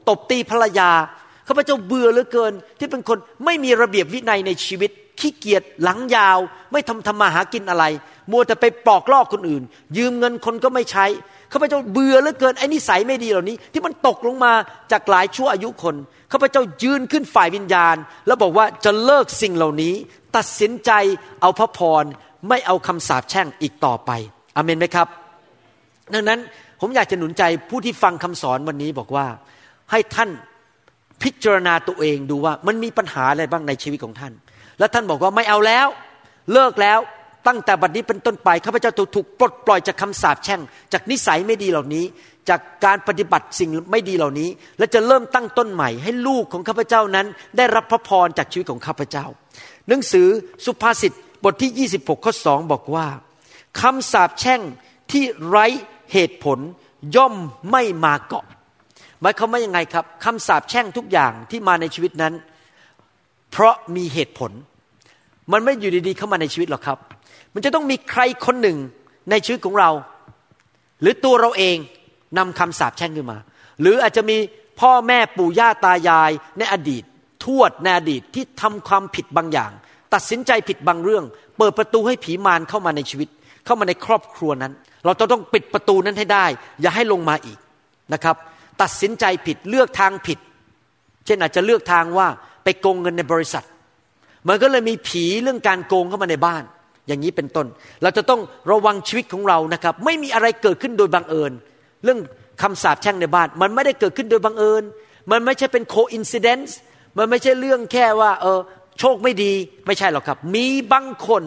ตบตีภรรยาข้าพเจ้าเบื่อเหลือเกิน ที่เป็นคนไม่มีระเบียบวินัยในชีวิตขี้เกียจหลังยาว ไม่ทำทำมาหากินอะไร มัวแต่ไปปลอกลอกคนอื่น ยืมเงินคนก็ไม่ใช้ ข้าพเจ้าเบื่อเหลือเกินไอ้นิสัยไม่ดีเหล่านี้ ที่มันตกลงมาจากหลายชั่วอายุคนข้าพเจ้ายืนขึ้นฝ่ายวิญญาณ แล้วบอกว่าจะเลิกสิ่งเหล่านี้ ตัดสินใจเอาพระพรไม่เอาคำสาปแช่งอีกต่อไปอเมนไหมครับ ดังนั้นผมอยากจะหนุนใจผู้ที่ฟังคำสอนวันนี้บอกว่าให้ท่านพิจารณาตัวเองดูว่ามันมีปัญหาอะไรบ้างในชีวิตของท่าน แล้วท่านบอกว่าไม่เอาแล้ว เลิกแล้ว ตั้งแต่บัดนี้เป็นต้นไปข้าพเจ้าถูกถูกปลดปล่อยจากคำสาปแช่ง จากนิสัยไม่ดีเหล่านี้ จากการปฏิบัติสิ่งไม่ดีเหล่านี้ และจะเริ่มตั้งต้นใหม่ ให้ลูกของข้าพเจ้านั้น ได้รับพระพรจากชีวิตของข้าพเจ้า หนังสือสุภาษิตบทที่ 26ข้อ2บอกว่าคำสาปแช่งที่ไร้เหตุผลย่อมไม่มาเกาะหมายความว่ายังไงครับคำสาปแช่งทุกอย่างที่มาในชีวิตนั้น เพราะมีเหตุผล มันไม่อยู่ดีๆเข้ามาในชีวิตหรอกครับ มันจะต้องมีใครคนหนึ่งในชีวิตของเรา หรือตัวเราเองนำคำสาปแช่งขึ้นมา หรืออาจจะมีพ่อแม่ปู่ย่าตายายในอดีต ทวดในอดีตที่ทำความผิดบางอย่าง ตัดสินใจผิดบางเรื่อง เปิดประตูให้ผีมารเข้ามาในชีวิต เข้ามาในครอบครัวนั้น เราต้องปิดประตูนั้นให้ได้ อย่าให้ลงมาอีกนะครับ ตัดสินใจผิดเลือกทางผิด เช่นอาจจะเลือกทางว่าไปโกงเงินในบริษัท มันก็เลยมีผีเรื่องการโกงเข้ามาในบ้าน อย่างนี้เป็นต้น เราจะต้องระวังชีวิตของเรานะครับ ไม่มีอะไรเกิดขึ้นโดยบังเอิญ เรื่องคำสาปแช่งในบ้าน มันไม่ได้เกิดขึ้นโดยบังเอิญ มันไม่ใช่เป็น coincidence มันไม่ใช่เรื่องแค่ว่าเออโชคไม่ดีไม่ใช่หรอกครับ มีบางคน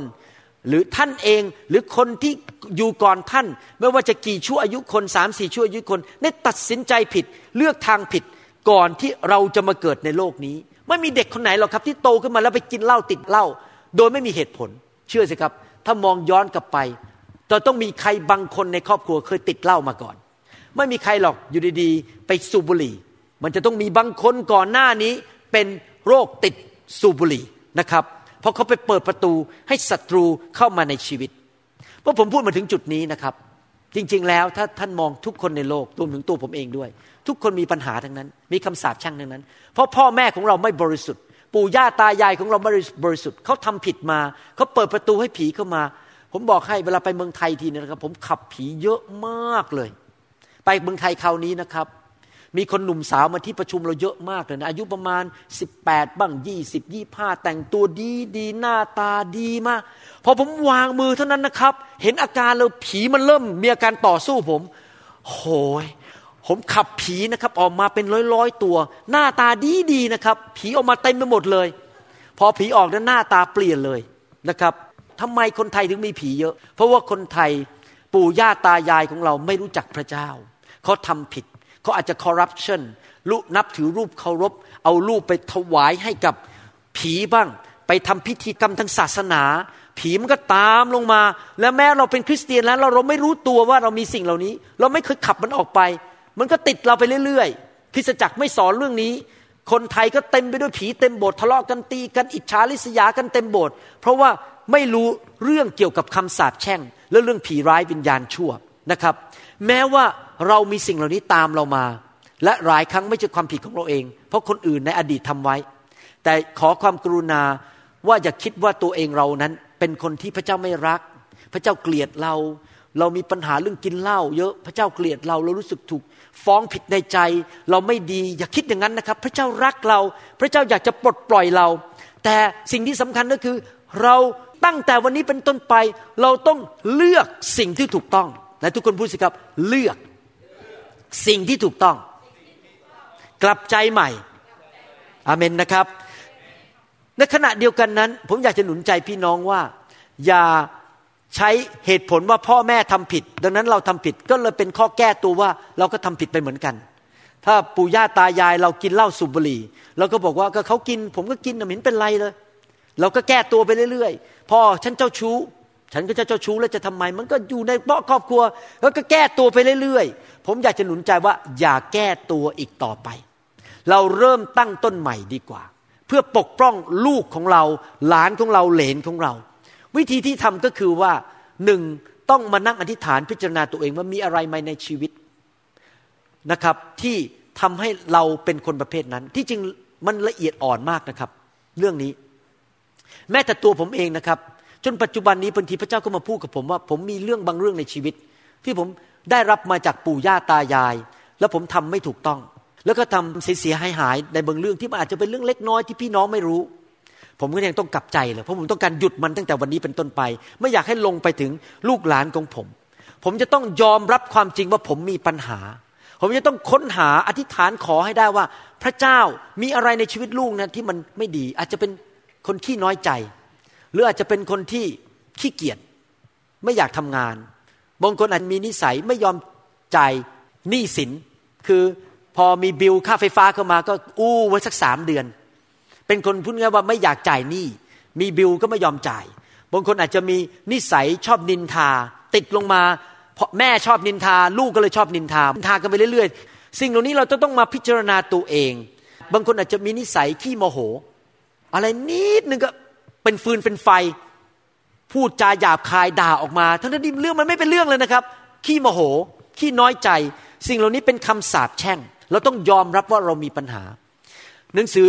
หรือท่านเองหรือคนที่อยู่ก่อนท่าน ไม่ว่าจะกี่ชั่วอายุคนสามสี่ชั่วอายุคนได้ตัดสินใจผิด เลือกทางผิดก่อนที่เราจะมาเกิดในโลกนี้ ไม่มีเด็กคนไหนหรอกครับ ที่โตขึ้นมาแล้วไปกินเหล้าติดเหล้าโดยไม่มีเหตุผล เชื่อสิครับ ถ้ามองย้อนกลับไปเราต้องมีใครบางคนในครอบครัวเคยติดเหล้ามาก่อน ไม่มีใครหรอกอยู่ดีๆ ไปสูบบุหรี่ มันจะต้องมีบางคนก่อนหน้านี้เป็นโรคติดสูบบุหรี่นะครับ เพราะเขาไปเปิดประตูให้ศัตรูเข้ามาในชีวิตเมื่อผมพูดมาถึงจุดนี้นะครับ จริงๆแล้วถ้าท่านมองทุกคนในโลกรวมถึงตัวผมเองด้วย ทุกคนมีปัญหาทั้งนั้น มีคำสาปแช่งทั้งนั้น เพราะพ่อแม่ของเราไม่บริสุทธิ์ ปู่ย่าตายายของเราไม่บริสุทธิ์เขาทำผิดมาเขาเปิดประตูให้ผีเข้ามา ผมบอกให้เวลาไปเมืองไทยทีนะครับ ผมขับผีเยอะมากเลย ไปเมืองไทยคราวนี้นะครับ มีคนหนุ่มสาวมาที่ประชุมเราเยอะมากเลยนะอายุประมาณ 18 บ้าง 20 25 แต่งตัวดีดีหน้าตาดีมาก พอผมวางมือเท่านั้นนะครับ เห็นอาการแล้วผีมันเริ่มมีอาการต่อสู้ผม โหย ผมขับผีนะครับ ออกมาเป็นร้อยร้อยตัว หน้าตาดีดีนะครับ ผีออกมาเต็มไปหมดเลย พอผีออกนั้นหน้าตาเปลี่ยนเลยนะครับทำไมคนไทยถึงมีผีเยอะ เพราะว่าคนไทยปู่ย่าตายายของเราไม่รู้จักพระเจ้าเขาทำผิดเขาอาจจะคอร์รัปชันรูนับถือรูปเคารพ เอารูปไปถวายให้กับผีบ้าง ไปทำพิธีกรรมทางศาสนา ผีมันก็ตามลงมา แล้วแม้เราเป็นคริสเตียนแล้วเราไม่รู้ตัวว่าเรามีสิ่งเหล่านี้ เราไม่เคยขับมันออกไป มันก็ติดเราไปเรื่อยๆคริสจักรไม่สอนเรื่องนี้ คนไทยก็เต็มไปด้วยผีเต็มโบสถ์ทะเลาะกันตีกันอิจฉาริษยากันเต็มโบสถ์เพราะว่าไม่รู้เรื่องเกี่ยวกับคำสาปแช่ง และเรื่องผีร้ายวิญญาณชั่วนะครับ แม้ว่าเรามีสิ่งเหล่านี้ตามเรามา และหลายครั้งไม่ใช่ความผิดของเราเอง เพราะคนอื่นในอดีตทำไว้ แต่ขอความกรุณาว่าอย่าคิดว่าตัวเองเรานั้น เป็นคนที่พระเจ้าไม่รัก พระเจ้าเกลียดเรา เรามีปัญหาเรื่องกินเหล้าเยอะพระเจ้าเกลียดเราเรารู้สึกถูก ฟ้องผิดในใจ เราไม่ดีอย่าคิดอย่างนั้นนะครับ พระเจ้ารักเรา พระเจ้าอยากจะปลดปล่อยเรา แต่สิ่งที่สำคัญก็คือ เราตั้งแต่วันนี้เป็นต้นไป เราต้องเลือกสิ่งที่ถูกต้องและทุกคนพูดสิครับ เลือกสิ่งที่ถูกต้อง กลับใจใหม่อาเมนนะครับ ในขณะเดียวกันนั้น ผมอยากจะหนุนใจพี่น้องว่า อย่า ใช้เหตุผลว่าพ่อแม่ทำผิด ดังนั้นเราทำผิดก็เลยเป็นข้อแก้ตัวว่าเราก็ทำผิดไปเหมือนกัน ถ้าปู่ย่าตายายเรากินเหล้าสูบบุหรี่เราก็บอกว่าก็เขากิน ผมก็กินไม่เห็นเป็นไรเลย เราก็แก้ตัวไปเรื่อยๆพ่อฉันเจ้าชู้ ฉันก็จะเจ้าชู้แล้วจะทำไม มันก็อยู่ในเปาะครอบครัว แล้วก็แก้ตัวไปเรื่อยๆ ผมอยากจะหนุนใจว่าอย่าแก้ตัวอีกต่อไป เราเริ่มตั้งต้นใหม่ดีกว่า เพื่อปกป้องลูกของเราหลานของเราเหลนของเรา วิธีที่ทำก็คือว่าหนึ่งต้องมานั่งอธิษฐานพิจารณาตัวเองว่ามีอะไรไหมในชีวิตนะครับที่ทำให้เราเป็นคนประเภทนั้น ที่จริงมันละเอียดอ่อนมากนะครับ เรื่องนี้ แม้แต่ตัวผมเองนะครับ จนปัจจุบันนี้บางทีพระเจ้าก็มาพูดกับผมว่า ผมมีเรื่องบางเรื่องในชีวิต ที่ผมได้รับมาจากปู่ย่าตายาย แล้วผมทำไม่ถูกต้อง แล้วก็ทำเสียหายหายในบางเรื่องที่มันอาจจะเป็นเรื่องเล็กน้อยที่พี่น้องไม่รู้ ผมก็ยังต้องกลับใจเลยเพราะผมต้องการหยุดมันตั้งแต่วันนี้เป็นต้นไป ไม่อยากให้ลงไปถึงลูกหลานของผม ผมจะต้องยอมรับความจริงว่าผมมีปัญหา ผมจะต้องค้นหาอธิษฐานขอให้ได้ว่า พระเจ้ามีอะไรในชีวิตลูกนะที่มันไม่ดี อาจจะเป็นคนขี้น้อยใจ หรืออาจจะเป็นคนที่ขี้เกียจไม่อยากทำงานบางคนอาจมีนิสัยไม่ยอมจ่ายหนี้สิน คือพอมีบิลค่าไฟฟ้าเข้ามาก็อู้ไว้สักสามเดือน เป็นคนพูดง่ายว่าไม่อยากจ่ายหนี้มีบิลก็ไม่ยอมจ่าย บางคนอาจจะมีนิสัยชอบนินทา ติดลงมาเพราะแม่ชอบนินทา ลูกก็เลยชอบนินทานินทากันไปเรื่อยๆ สิ่งเหล่านี้เราจะต้องมาพิจารณาตัวเอง บางคนอาจจะมีนิสัยขี้โมโห อะไรนิดนึงก็เป็นฟืนเป็นไฟ พูดจาหยาบคายด่าออกมา ทั้งที่เรื่องมันไม่เป็นเรื่องเลยนะครับ ขี้โมโห ขี้น้อยใจ สิ่งเหล่านี้เป็นคำสาปแช่ง เราต้องยอมรับว่าเรามีปัญหา หนังสือ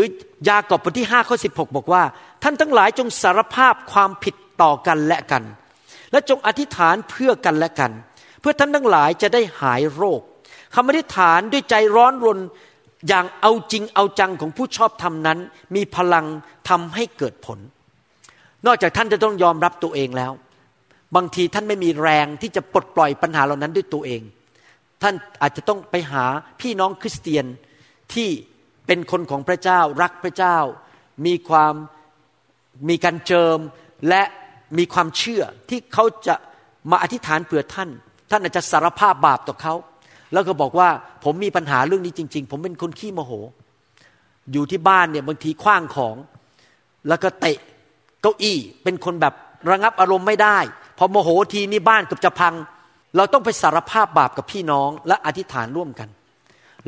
ยากอบบทที่5ข้อ16 บอกว่า ท่านทั้งหลายจงสารภาพความผิดต่อกันและกัน และจงอธิษฐานเพื่อกันและกัน เพื่อท่านทั้งหลายจะได้หายโรคคำอธิษฐานด้วยใจร้อนรนอย่างเอาจริงเอาจังของผู้ชอบธรรมนั้น มีพลังทำให้เกิดผล นอกจากท่านจะต้องยอมรับตัวเองแล้ว บางทีท่านไม่มีแรงที่จะปลดปล่อยปัญหาเหล่านั้นด้วยตัวเอง ท่านอาจจะต้องไปหาพี่น้องคริสเตียนที่ เป็นคนของพระเจ้ารักพระเจ้า มีความมีการเจิมและมีความเชื่อที่เขาจะมาอธิษฐานเผื่อท่าน ท่านอาจจะสารภาพบาปต่อเขา แล้วก็บอกว่าผมมีปัญหาเรื่องนี้จริง ๆ ผมเป็นคนขี้โมโห อยู่ที่บ้านเนี่ยบางทีคว้างของ แล้วก็เตะเก้าอี้เป็นคนแบบระงับอารมณ์ไม่ได้ พอโมโหทีนี่บ้านกือบจะพัง เราต้องไปสารภาพบาปกับพี่น้องและอธิษฐานร่วมกัน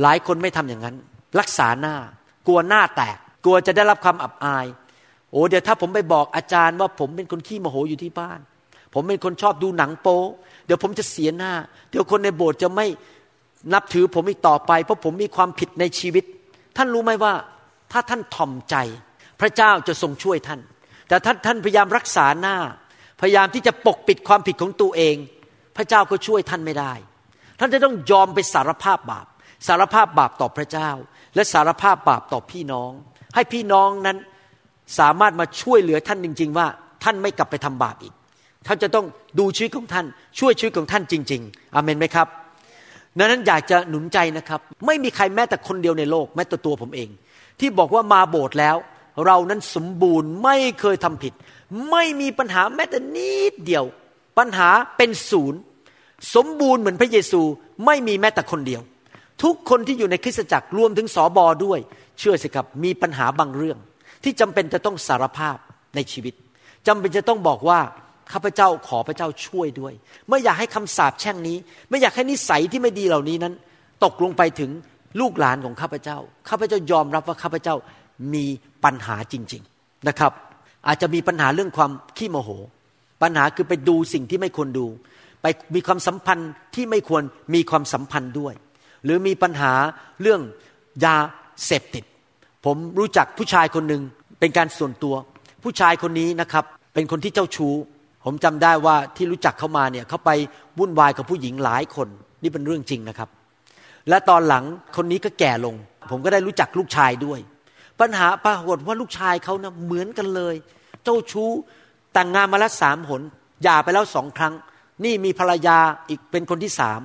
หลายคนไม่ทำอย่างนั้น รักษาหน้า กลัวหน้าแตก กลัวจะได้รับความอับอาย โอ้เดี๋ยวถ้าผมไปบอกอาจารย์ว่าผมเป็นคนขี้โมโหอยู่ที่บ้าน ผมเป็นคนชอบดูหนังโป๊เดี๋ยวผมจะเสียหน้า เดี๋ยวคนในโบสถ์จะไม่นับถือผมอีกต่อไป เพราะผมมีความผิดในชีวิต ท่านรู้ไหมว่า ถ้าท่านทอมใจ พระเจ้าจะทรงช่วยท่าน แต่ท่านท่านพยายามรักษาหน้า พยายามที่จะปกปิดความผิดของตัวเอง พระเจ้าก็ช่วยท่านไม่ได้ ท่านจะต้องยอมไปสารภาพบาป สารภาพบาปต่อพระเจ้า และสารภาพบาปต่อพี่น้อง ให้พี่น้องนั้นสามารถมาช่วยเหลือท่านจริง ๆ ว่าท่านไม่กลับไปทำบาปอีก ท่านจะต้องดูชีวิตของท่าน ช่วยชีวิตของท่านจริง ๆอเมนไหมครับดังนั้นอยากจะหนุนใจนะครับ ไม่มีใครแม้แต่คนเดียวในโลกแม้แต่ตัวผมเอง ที่บอกว่ามาโบสถ์แล้ว เรานั้นสมบูรณ์ไม่เคยทำผิด ไม่มีปัญหาแม้แต่นิดเดียว ปัญหาเป็นศูนย์ สมบูรณ์เหมือนพระเยซูไม่มีแม้แต่คนเดียว ทุกคนที่อยู่ในคริสตจักรรวมถึงสอบอด้วย เชื่อสิครับมีปัญหาบางเรื่อง ที่จำเป็นจะต้องสารภาพในชีวิตจำเป็นจะต้องบอกว่าข้าพเจ้าขอพระเจ้าช่วยด้วย ไม่อยากให้คำสาปแช่งนี้ ไม่อยากให้นิสัยที่ไม่ดีเหล่านี้นั้น ตกลงไปถึงลูกหลานของข้าพเจ้า ข้าพเจ้ายอมรับว่าข้าพเจ้ามีปัญหาจริง ๆนะครับ อาจจะมีปัญหาเรื่องความขี้โมโห ปัญหาคือไปดูสิ่งที่ไม่ควรดู ไปมีความสัมพันธ์ที่ไม่ควรมีความสัมพันธ์ด้วย หรือมีปัญหาเรื่องยาเสพติด ผมรู้จักผู้ชายคนหนึ่งเป็นการส่วนตัว ผู้ชายคนนี้นะครับเป็นคนที่เจ้าชู้ ผมจำได้ว่าที่รู้จักเขามาเนี่ยเขาไปวุ่นวายกับผู้หญิงหลายคน นี่เป็นเรื่องจริงนะครับ และตอนหลังคนนี้ก็แก่ลง ผมก็ได้รู้จักลูกชายด้วย ปัญหาปรากฏว่าลูกชายเขานะเหมือนกันเลย เจ้าชู้แต่งงานมาแล้วสามหนหย่าไปแล้วสองครั้ง นี่มีภรรยาอีกเป็นคนที่สาม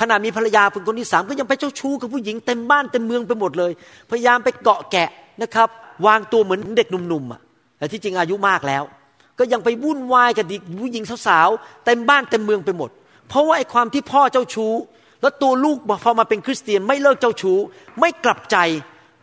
ขณะมีภรรยาเป็นคนที่สามก็ยังไปเจ้าชู้กับผู้หญิงเต็มบ้านเต็มเมืองไปหมดเลย พยายามไปเกาะแกะนะครับ วางตัวเหมือนเด็กหนุ่มๆอะแต่ที่จริงอายุมากแล้ว ก็ยังไปวุ่นวายกับผู้หญิงสาวๆเต็มบ้านเต็มเมืองไปหมด เพราะว่าไอ้ความที่พ่อเจ้าชู้ แล้วตัวลูกพอมาเป็นคริสเตียนไม่เลิกเจ้าชู้ ไม่กลับใจ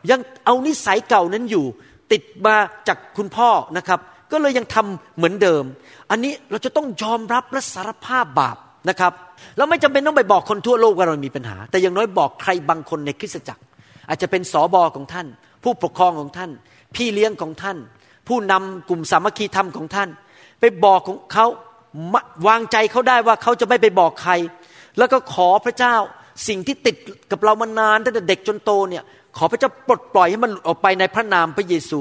ยังเอานิสัยเก่านั้นอยู่ ติดมาจากคุณพ่อนะครับ ก็เลยยังทำเหมือนเดิม อันนี้เราจะต้องยอมรับและสารภาพบาป นะครับเราไม่จำเป็นต้องไปบอกคนทั่วโลกว่าเรามีปัญหา แต่อย่างน้อยบอกใครบางคนในคริสตจักร อาจจะเป็นสอบอของท่าน ผู้ปกครองของท่าน พี่เลี้ยงของท่าน ผู้นำกลุ่มสามัคคีธรรมของท่าน ไปบอกของเขาวางใจเขาได้ว่าเขาจะไม่ไปบอกใคร แล้วก็ขอพระเจ้าสิ่งที่ติดกับเรามานานตั้งแต่เด็กจนโตเนี่ยขอพระเจ้าปลดปล่อยให้มันออกไปในพระนามพระเยซู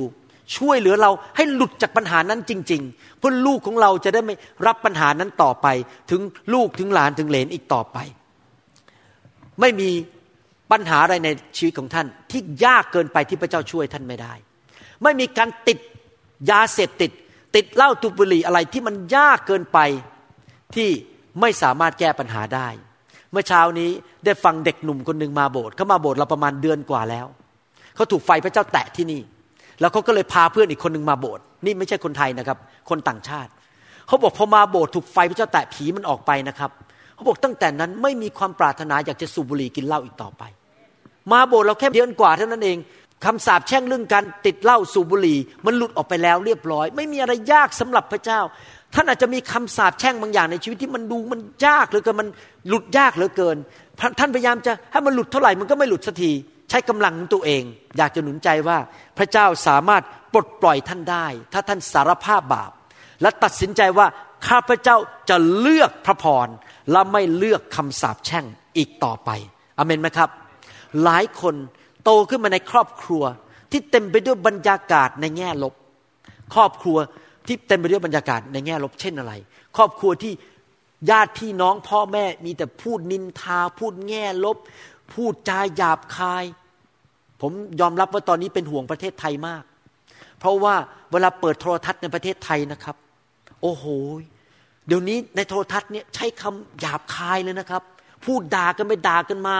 ช่วยเหลือเราให้หลุดจากปัญหานั้นจริง ๆ เพื่อลูกของเราจะได้ไม่รับปัญหานั้นต่อไป ถึงลูกถึงหลานถึงเหลนอีกต่อไป ไม่มีปัญหาอะไรในชีวิตของท่าน ที่ยากเกินไปที่พระเจ้าช่วยท่านไม่ได้ ไม่มีการติดยาเสพติด ติดเหล้าตุบุหรี่อะไรที่มันยากเกินไปที่ไม่สามารถแก้ปัญหาได้ เมื่อเช้านี้ได้ฟังเด็กหนุ่มคนหนึ่งมาโบสถ์เขามาโบสถ์เราประมาณเดือนกว่าแล้วเขาถูกไฟพระเจ้าแตะที่นี่ แล้วเขาก็เลยพาเพื่อนอีกคนหนึ่งมาโบสถ์นี่ไม่ใช่คนไทยนะครับ คนต่างชาติเขาบอกพอมาโบสถ์ถูกไฟพระเจ้าแตะผีมันออกไปนะครับเขาบอกตั้งแต่นั้นไม่มีความปรารถนาอยากจะสูบบุหรี่กินเหล้าอีกต่อไป มาโบสถ์เราแค่เดือนกว่าเท่านั้นเองคำสาปแช่งเรื่องการติดเหล้าสูบบุหรี่มันหลุดออกไปแล้วเรียบร้อย ไม่มีอะไรยากสำหรับพระเจ้า ท่านอาจจะมีคำสาปแช่งบางอย่างในชีวิตที่มันดูมันยากเหลือเกินมันหลุดยากเหลือเกิน ท่านพยายามจะให้มันหลุดเท่าไหร่มันก็ไม่หลุดสักที ใช้กำลังของตัวเอง อยากจะหนุนใจว่าพระเจ้าสามารถปลดปล่อยท่านได้ ถ้าท่านสารภาพบาป และตัดสินใจว่าข้าพระเจ้าจะเลือกพระพรและไม่เลือกคำสาปแช่งอีกต่อไปอเมนไหมครับ หลายคนโตขึ้นมาในครอบครัวที่เต็มไปด้วยบรรยากาศในแง่ลบ ครอบครัวที่เต็มไปด้วยบรรยากาศในแง่ลบเช่นอะไร ครอบครัวที่ญาติพี่น้องพ่อแม่มีแต่พูดนินทา พูดแง่ลบ พูดจาหยาบคาย ผมยอมรับว่าตอนนี้เป็นห่วงประเทศไทยมาก เพราะว่าเวลาเปิดโทรทัศน์ในประเทศไทยนะครับ โอ้โห เดี๋ยวนี้ในโทรทัศน์เนี่ยใช้คำหยาบคายเลยนะครับ พูดด่ากันไปด่ากันมา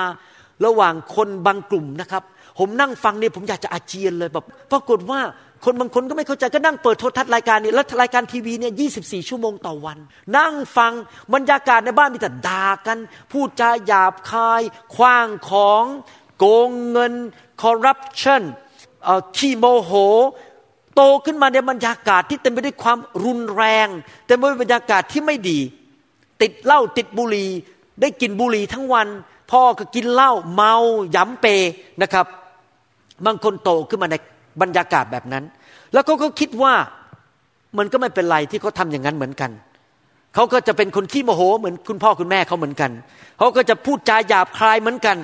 ระหว่างคนบางกลุ่มนะครับ ผมนั่งฟังเนี่ยผมอยากจะอาเจียนเลยแบบปรากฏว่าคนบางคนก็ไม่เข้าใจก็นั่งเปิดโทรทัศน์รายการนี้แล้วรายการทีวีเนี่ยยีชั่วโมงต่อวัน นั่งฟังบรรยากาศในบ้านมีแต่ด่ากัน พูดจาหยาบคายคว้างของ โกงเงิน คอร์รัปชันขี้โมโห โตขึ้นมาในบรรยากาศที่เต็มไปด้วยความรุนแรงเต็มไปด้วยบรรยากาศที่ไม่ดี ติดเหล้าติดบุหรี่ได้กินบุหรี่ทั้งวัน พ่อก็กินเหล้าเมาย้ำเปนะครับบางคนโตขึ้นมาในบรรยากาศแบบนั้น แล้วเขาก็คิดว่ามันก็ไม่เป็นไรที่เขาทาอย่างนั้นเหมือนกัน เขาก็จะเป็นคนขี้โมโหเหมือนคุณพ่อคุณแม่เขาเหมือนกัน เขาก็จะพูดจาหยาบคายเหมือนกัน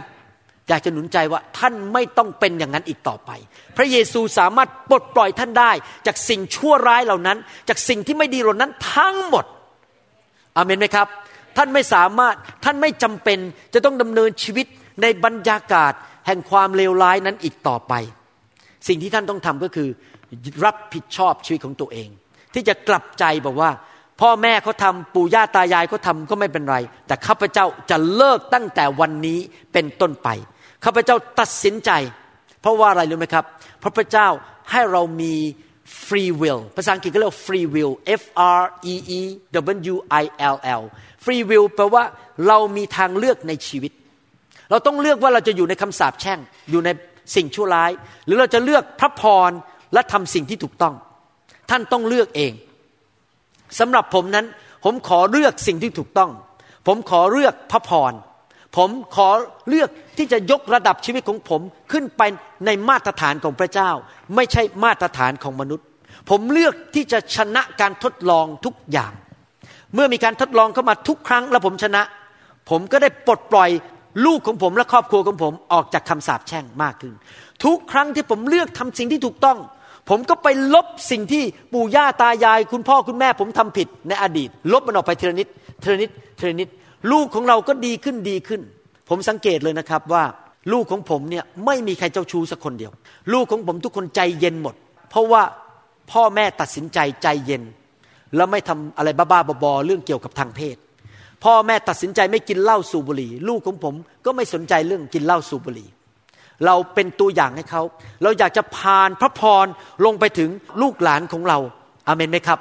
อยากจะหนุนใจว่าท่านไม่ต้องเป็นอย่างนั้นอีกต่อไป พระเยซูสามารถปลดปล่อยท่านได้ จากสิ่งชั่วร้ายเหล่านั้น จากสิ่งที่ไม่ดีเหล่านั้นทั้งหมดอเมนไหมครับ ท่านไม่สามารถท่านไม่จำเป็นจะต้องดำเนินชีวิตในบรรยากาศแห่งความเลวร้ายนั้นอีกต่อไป สิ่งที่ท่านต้องทำก็คือ รับผิดชอบชีวิตของตัวเอง ที่จะกลับใจบอกว่า พ่อแม่เขาทำปู่ย่าตายายเขาทาก็ไม่เป็นไร แต่ข้าพเจ้าจะเลิกตั้งแต่วันนี้เป็นต้นไป ข้าพเจ้าตัดสินใจ เพราะว่าอะไรรู้ไหมครับเพราะพระเจ้าให้เรามี free will ภาษาอังกฤษก็เรียก free will F R E E W I L L free will แปลว่าเรามีทางเลือกในชีวิต เราต้องเลือกว่าเราจะอยู่ในคำสาปแช่ง อยู่ในสิ่งชั่วร้าย หรือเราจะเลือกพระพรและทำสิ่งที่ถูกต้อง ท่านต้องเลือกเองสำหรับผมนั้น ผมขอเลือกสิ่งที่ถูกต้อง ผมขอเลือกพระพร ผมขอเลือกที่จะยกระดับชีวิตของผมขึ้นไปในมาตรฐานของพระเจ้า ไม่ใช่มาตรฐานของมนุษย์ ผมเลือกที่จะชนะการทดลองทุกอย่าง เมื่อมีการทดลองเข้ามาทุกครั้ง แล้วผมชนะ ผมก็ได้ปลดปล่อยลูกของผมและครอบครัวของผมออกจากคำสาปแช่งมากขึ้น ทุกครั้งที่ผมเลือกทำสิ่งที่ถูกต้อง ผมก็ไปลบสิ่งที่ปู่ย่าตายาย คุณพ่อคุณแม่ผมทำผิดในอดีต ลบมันออกไปทีละนิดทีละนิดทีละนิด ลูกของเราก็ดีขึ้นดีขึ้น ผมสังเกตเลยนะครับว่าลูกของผมเนี่ยไม่มีใครเจ้าชู้สักคนเดียว ลูกของผมทุกคนใจเย็นหมด เพราะว่าพ่อแม่ตัดสินใจใจเย็น แล้วไม่ทำอะไรบ้าๆบอๆเรื่องเกี่ยวกับทางเพศ พ่อแม่ตัดสินใจไม่กินเหล้าสูบบุหรี่ ลูกของผมก็ไม่สนใจเรื่องกินเหล้าสูบบุหรี่ เราเป็นตัวอย่างให้เขา เราอยากจะพานพระพรลงไปถึงลูกหลานของเราอาเมนไหมครับ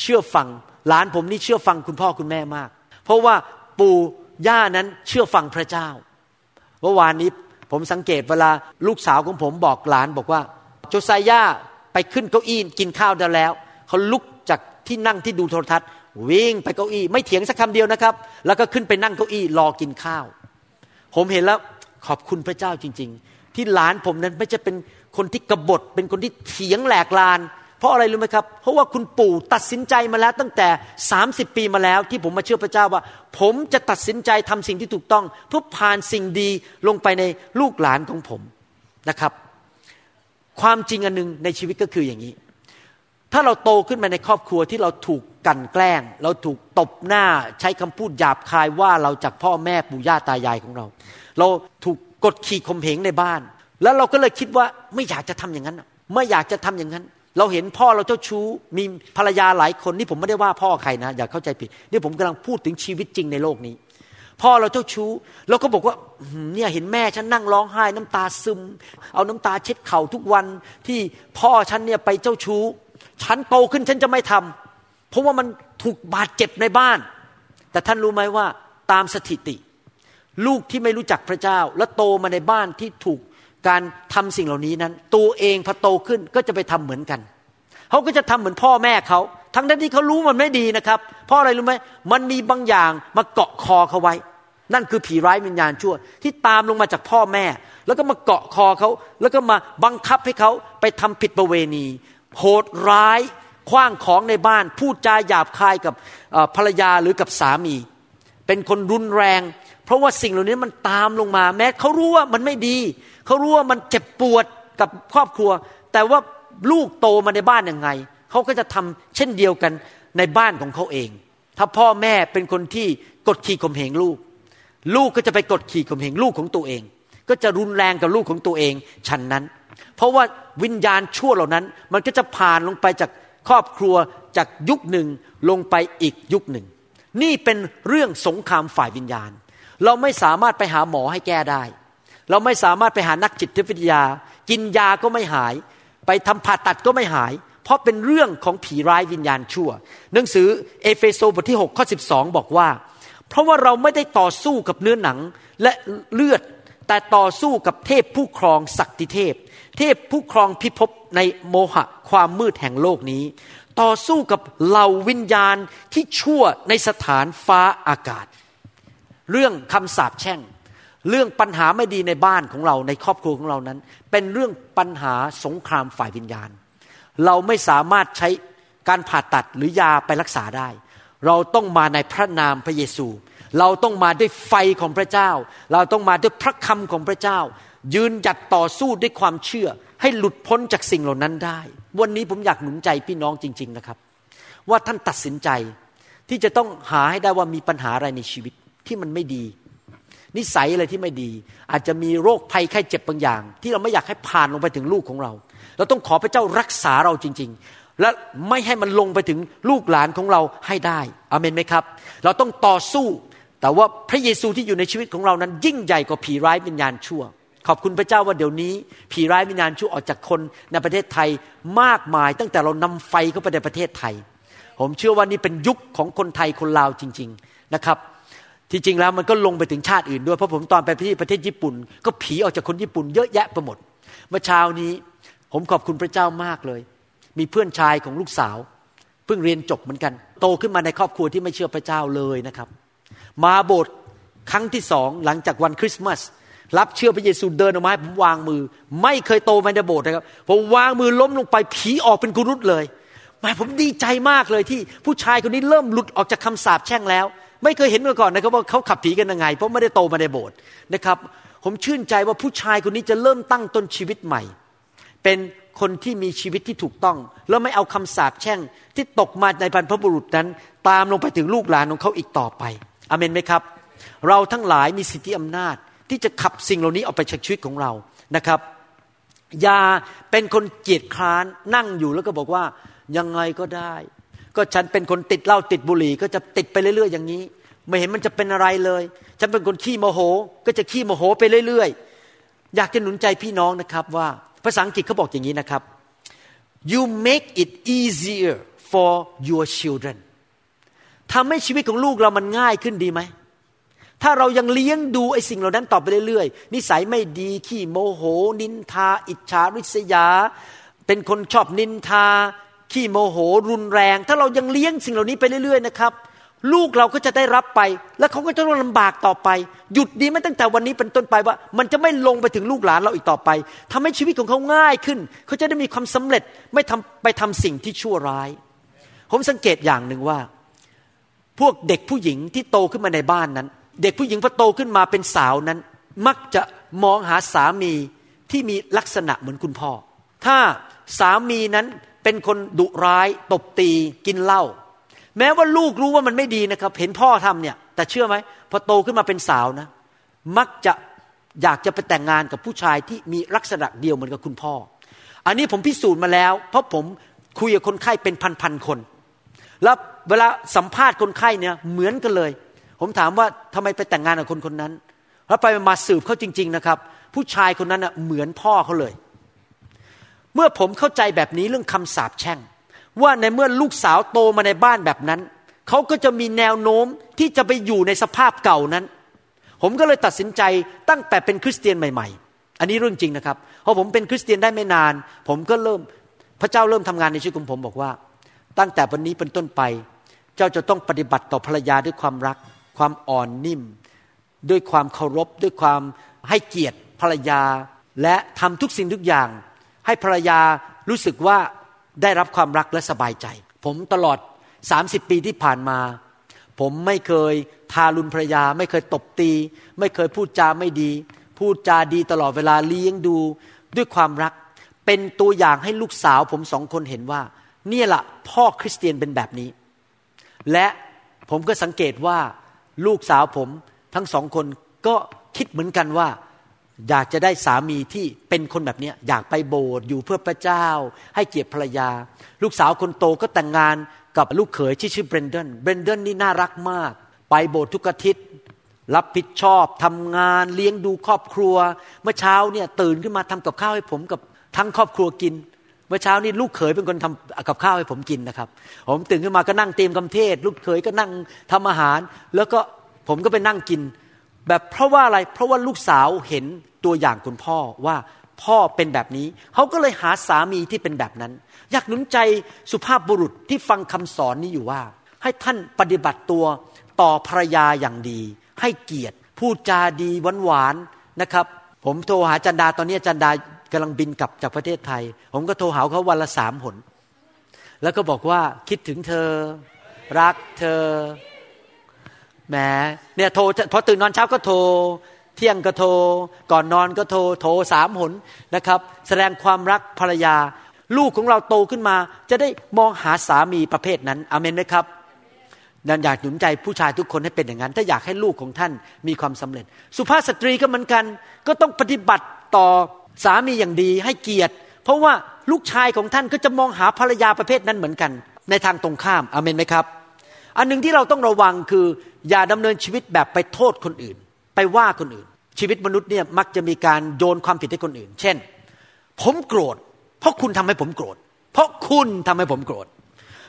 เชื่อฟังหลานผมนี่เชื่อฟังคุณพ่อคุณแม่มาก เพราะว่า ปู่ย่านั้นเชื่อฟังพระเจ้าเมื่อวานนี้ผมสังเกตเวลาลูกสาวของผมบอกหลานบอกว่าโจไซย่าไปขึ้นเก้าอี้กินข้าวได้แล้วเขาลุกจากที่นั่งที่ดูโทรทัศน์ วิ่งไปเก้าอี้ไม่เถียงสักคำเดียวนะครับ แล้วก็ขึ้นไปนั่งเก้าอี้รอกินข้าว ผมเห็นแล้วขอบคุณพระเจ้าจริง ๆ ที่หลานผมนั้นไม่จะเป็นคนที่กบฏเป็นคนที่เถียงแหลกลาน เพราะอะไรรู้ไหมครับ เพราะว่าคุณปู่ตัดสินใจมาแล้วตั้งแต่ 30 ปีมาแล้วที่ผมมาเชื่อพระเจ้าว่า ผมจะตัดสินใจทำสิ่งที่ถูกต้อง เพื่อผ่านสิ่งดีลงไปในลูกหลานของผมนะครับ ความจริงอันหนึ่งในชีวิตก็คืออย่างนี้ ถ้าเราโตขึ้นมาในครอบครัวที่เราถูกกันแกล้ง เราถูกตบหน้าใช้คำพูดหยาบคายว่าเราจากพ่อแม่ปู่ย่าตายายของเรา เราถูกกดขี่ข่มเหงในบ้าน แล้วเราก็เลยคิดว่าไม่อยากจะทำอย่างนั้น ไม่อยากจะทำอย่างนั้น เราเห็นพ่อเราเจ้าชู้มีภรรยาหลายคนนี่ผมไม่ได้ว่าพ่อใครนะอย่าเข้าใจผิดนี่ผมกำลังพูดถึงชีวิตจริงในโลกนี้ พ่อเราเจ้าชู้เราก็บอกว่าเนี่ยเห็นแม่ฉันนั่งร้องไห้ น้ำตาซึม เอาน้ำตาเช็ดเข่าทุกวันที่พ่อฉันเนี่ยไปเจ้าชู้ฉันโตขึ้นฉันจะไม่ทำเพราะว่ามันถูกบาดเจ็บในบ้าน แต่ท่านรู้ไหมว่าตามสถิติ ลูกที่ไม่รู้จักพระเจ้า และโตมาในบ้านที่ถูก การทำสิ่งเหล่านี้นั้น ตัวเองพอโตขึ้นก็จะไปทำเหมือนกัน เขาก็จะทำเหมือนพ่อแม่เขา ทั้งนั้นที่เขารู้มันไม่ดีนะครับ เพราะอะไรรู้ไหมมันมีบางอย่างมาเกาะคอเขาไว้ นั่นคือผีร้ายวิญญาณชั่ว ที่ตามลงมาจากพ่อแม่ แล้วก็มาเกาะคอเขา แล้วก็มาบังคับให้เขาไปทำผิดประเวณี โหดร้ายคว้างของในบ้าน พูดจาหยาบคายกับภรรยาหรือกับสามี เป็นคนรุนแรง เพราะว่าสิ่งเหล่านี้มันตามลงมา แม้เขารู้ว่ามันไม่ดี เขารู้ว่ามันเจ็บปวดกับครอบครัว แต่ว่าลูกโตมาในบ้านยังไง เขาก็จะทำเช่นเดียวกันในบ้านของเขาเอง ถ้าพ่อแม่เป็นคนที่กดขี่ข่มเหงลูก ลูกก็จะไปกดขี่ข่มเหงลูกของตัวเอง ก็จะรุนแรงกับลูกของตัวเองฉันนั้น เพราะว่าวิญญาณชั่วเหล่านั้น มันก็จะผ่านลงไปจากครอบครัวจากยุคหนึ่งลงไปอีกยุคหนึ่ง นี่เป็นเรื่องสงครามฝ่ายวิญญาณ เราไม่สามารถไปหาหมอให้แก้ได้ เราไม่สามารถไปหานักจิตวิทยา กินยาก็ไม่หาย ไปทำผ่าตัดก็ไม่หาย เพราะเป็นเรื่องของผีร้ายวิญญาณชั่ว หนังสือเอเฟโซบทที่6ข้อ12 บอกว่า เพราะว่าเราไม่ได้ต่อสู้กับเนื้อหนังและเลือดแต่ต่อสู้กับเทพผู้ครองศักดิเทพ เทพผู้ครองพิภพในโมหะความมืดแห่งโลกนี้ ต่อสู้กับเหล่าวิญญาณที่ชั่วในสถานฟ้าอากาศ เรื่องคำสาปแช่ง เรื่องปัญหาไม่ดีในบ้านของเราในครอบครัวของเรานั้น เป็นเรื่องปัญหาสงครามฝ่ายวิญญาณ เราไม่สามารถใช้การผ่าตัดหรือยาไปรักษาได้ เราต้องมาในพระนามพระเยซู เราต้องมาด้วยไฟของพระเจ้า เราต้องมาด้วยพระคำของพระเจ้า ยืนหยัดต่อสู้ด้วยความเชื่อ ให้หลุดพ้นจากสิ่งเหล่านั้นได้ วันนี้ผมอยากหนุนใจพี่น้องจริง ๆนะครับ ว่าท่านตัดสินใจที่จะต้องหาให้ได้ว่ามีปัญหาอะไรในชีวิต ที่มันไม่ดี นิสัยอะไรที่ไม่ดี อาจจะมีโรคภัยไข้เจ็บบางอย่าง ที่เราไม่อยากให้ผ่านลงไปถึงลูกของเรา เราต้องขอพระเจ้ารักษาเราจริง ๆ และไม่ให้มันลงไปถึงลูกหลานของเราให้ได้อเมนไหมครับ เราต้องต่อสู้ แต่ว่าพระเยซูที่อยู่ในชีวิตของเรานั้น ยิ่งใหญ่กว่าผีร้ายวิญญาณชั่วขอบคุณพระเจ้าว่าเดี๋ยวนี้ ผีร้ายวิญญาณชั่วออกจากคนในประเทศไทยมากมาย ตั้งแต่เรานำไฟเข้าไปในประเทศไทย ผมเชื่อว่านี่เป็นยุคของคนไทยคนลาวจริง ๆนะครับ ที่จริงแล้วมันก็ลงไปถึงชาติอื่นด้วยเพราะผมตอนไปที่ประเทศญี่ปุ่น ก็ผีออกจากคนญี่ปุ่นเยอะแยะไปหมด เมื่อเช้านี้ ผมขอบคุณพระเจ้ามากเลย มีเพื่อนชายของลูกสาว เพิ่งเรียนจบเหมือนกัน โตขึ้นมาในครอบครัวที่ไม่เชื่อพระเจ้าเลยนะครับ มาโบสถ์ครั้งที่สองหลังจากวันคริสต์มาสรับเชื่อพระเยซูเดินออกมาให้ผมวางมือ ไม่เคยโตมาในโบสถ์นะครับผมวางมือล้มลงไปผีออกเป็นกุรุตเลยแม่ผมดีใจมากเลยที่ผู้ชายคนนี้เริ่มหลุดออกจากคำสาปแช่งแล้ว ไม่เคยเห็นมาก่อนนะครับว่าเขาขับผีกันยังไง เพราะไม่ได้โตมาในโบสถ์นะครับ ผมชื่นใจว่าผู้ชายคนนี้จะเริ่มตั้งต้นชีวิตใหม่ เป็นคนที่มีชีวิตที่ถูกต้อง แล้วไม่เอาคำสาปแช่ง ที่ตกมาในบรรพบุรุษนั้น ตามลงไปถึงลูกหลานของเขาอีกต่อไปอเมนไหมครับ เราทั้งหลายมีสิทธิอำนาจที่จะขับสิ่งเหล่านี้ออกไปจากชีวิตของเรานะครับอย่าเป็นคนเกียจคร้านนั่งอยู่แล้วก็บอกว่ายังไงก็ได้ ก็ฉันเป็นคนติดเหล้าติดบุหรี่ ก็จะติดไปเรื่อยๆอย่างนี้ ไม่เห็นมันจะเป็นอะไรเลย ฉันเป็นคนขี้โมโห ก็จะขี้โมโหไปเรื่อยๆ อยากจะหนุนใจพี่น้องนะครับว่าภาษาอังกฤษเขาบอกอย่างนี้นะครับ you make it easier for your children ทำให้ชีวิตของลูกเรามันง่ายขึ้นดีไหมถ้าเรายังเลี้ยงดูไอ้สิ่งเหล่านั้นต่อไปเรื่อยๆ นิสัยไม่ดีขี้โมโห นินทา อิจฉาริษยา เป็นคนชอบนินทา ขี้โมโหรุนแรง ถ้าเรายังเลี้ยงสิ่งเหล่านี้ไปเรื่อยๆนะครับ ลูกเราก็จะได้รับไป แล้วเขาก็จะต้องลำบากต่อไป หยุดดีไหมตั้งแต่วันนี้เป็นต้นไปว่า มันจะไม่ลงไปถึงลูกหลานเราอีกต่อไปทำให้ชีวิตของเขาง่ายขึ้น เขาจะได้มีความสำเร็จไม่ทำไปทำสิ่งที่ชั่วร้าย ผมสังเกตอย่างหนึ่งว่า พวกเด็กผู้หญิงที่โตขึ้นมาในบ้านนั้น เด็กผู้หญิงพอโตขึ้นมาเป็นสาวนั้น มักจะมองหาสามีที่มีลักษณะเหมือนคุณพ่อ ถ้าสามีนั้น เป็นคนดุร้ายตบตีกินเหล้าแม้ว่าลูกรู้ว่ามันไม่ดีนะครับ เห็นพ่อทำเนี่ย แต่เชื่อไหมพอโตขึ้นมาเป็นสาวนะ มักจะอยากจะไปแต่งงานกับผู้ชายที่มีลักษณะเดียวเหมือนกับคุณพ่อ อันนี้ผมพิสูจน์มาแล้ว เพราะผมคุยกับคนไข้เป็นพันๆคน แล้วเวลาสัมภาษณ์คนไข้เนี่ยเหมือนกันเลย ผมถามว่าทำไมไปแต่งงานกับคนคนนั้นแล้วไปมาสืบเขาจริง ๆนะครับ ผู้ชายคนนั้นเหมือนพ่อเขาเลย เมื่อผมเข้าใจแบบนี้เรื่องคำสาปแช่ง ว่าในเมื่อลูกสาวโตมาในบ้านแบบนั้น เขาก็จะมีแนวโน้มที่จะไปอยู่ในสภาพเก่านั้น ผมก็เลยตัดสินใจตั้งแต่เป็นคริสเตียนใหม่ๆ อันนี้เรื่องจริงนะครับพอผมเป็นคริสเตียนได้ไม่นาน ผมก็เริ่มพระเจ้าเริ่มทำงานในชีวิตของผมบอกว่า ตั้งแต่วันนี้เป็นต้นไป เจ้าจะต้องปฏิบัติต่อภรรยาด้วยความรัก ความอ่อนนิ่ม ด้วยความเคารพ ด้วยความให้เกียรติภรรยา และทำทุกสิ่งทุกอย่าง ให้ภรรยารู้สึกว่าได้รับความรักและสบายใจ ผมตลอด 30 ปีที่ผ่านมา ผมไม่เคยทารุณภรรยา ไม่เคยตบตี ไม่เคยพูดจาไม่ดี พูดจาดีตลอดเวลาเลี้ยงดูด้วยความรัก เป็นตัวอย่างให้ลูกสาวผมสองคนเห็นว่า เนี่ยละพ่อคริสเตียนเป็นแบบนี้ และผมก็สังเกตว่าลูกสาวผมทั้งสองคนก็คิดเหมือนกันว่า อยากจะได้สามีที่เป็นคนแบบนี้อยากไปโบสถ์อยู่เพื่อพระเจ้า ให้เกียรติภรรยา ลูกสาวคนโตก็แต่งงานกับลูกเขยที่ชื่อเบรนเดนเบรนเดนนี่น่ารักมาก ไปโบสถ์ทุกอาทิตย์รับผิดชอบทำงานเลี้ยงดูครอบครัว เมื่อเช้าเนี่ยตื่นขึ้นมาทำกับข้าวให้ผมกับทั้งครอบครัวกิน เมื่อเช้านี้ลูกเขยเป็นคนทำกับข้าวให้ผมกินนะครับ ผมตื่นขึ้นมาก็นั่งเตรียมคำเทศน์ ลูกเขยก็นั่งทำอาหาร แล้วก็ผมก็ไปนั่งกิน แบบเพราะว่าอะไร เพราะว่าลูกสาวเห็นตัวอย่างคุณพ่อว่าพ่อเป็นแบบนี้ เขาก็เลยหาสามีที่เป็นแบบนั้น อยากหนุนใจสุภาพบุรุษที่ฟังคำสอนนี้อยู่ว่า ให้ท่านปฏิบัติตัวต่อภรรยาอย่างดี ให้เกียรติพูดจาดีหวานๆนะครับ ผมโทรหาจันดาตอนนี้จันดากำลังบินกลับจากประเทศไทย ผมก็โทรหาเขาวันละสามหน แล้วก็บอกว่าคิดถึงเธอ รักเธอ แหมเนี่ยโทรพอตื่นนอนเช้าก็โทร เที่ยงก็โทร ก่อนนอนก็โทร โทรสามหนนะครับ แสดงความรักภรรยา ลูกของเราโตขึ้นมา จะได้มองหาสามีประเภทนั้นอเมนไหมครับนันอยากหนุนใจผู้ชายทุกคนให้เป็นอย่างนั้น ถ้าอยากให้ลูกของท่านมีความสำเร็จ สุภาพสตรีก็เหมือนกัน ก็ต้องปฏิบัติต่อสามีอย่างดีให้เกียรติ เพราะว่าลูกชายของท่านก็จะมองหาภรรยาประเภทนั้นเหมือนกัน ในทางตรงข้ามอเมนไหมครับ อันหนึ่งที่เราต้องระวังคือ อย่าดำเนินชีวิตแบบไปโทษคนอื่น ไปว่าคนอื่น ชีวิตมนุษย์เนี่ยมักจะมีการโยนความผิดให้คนอื่น เช่น ผมโกรธ เพราะคุณทำให้ผมโกรธ เพราะคุณทำให้ผมโกรธ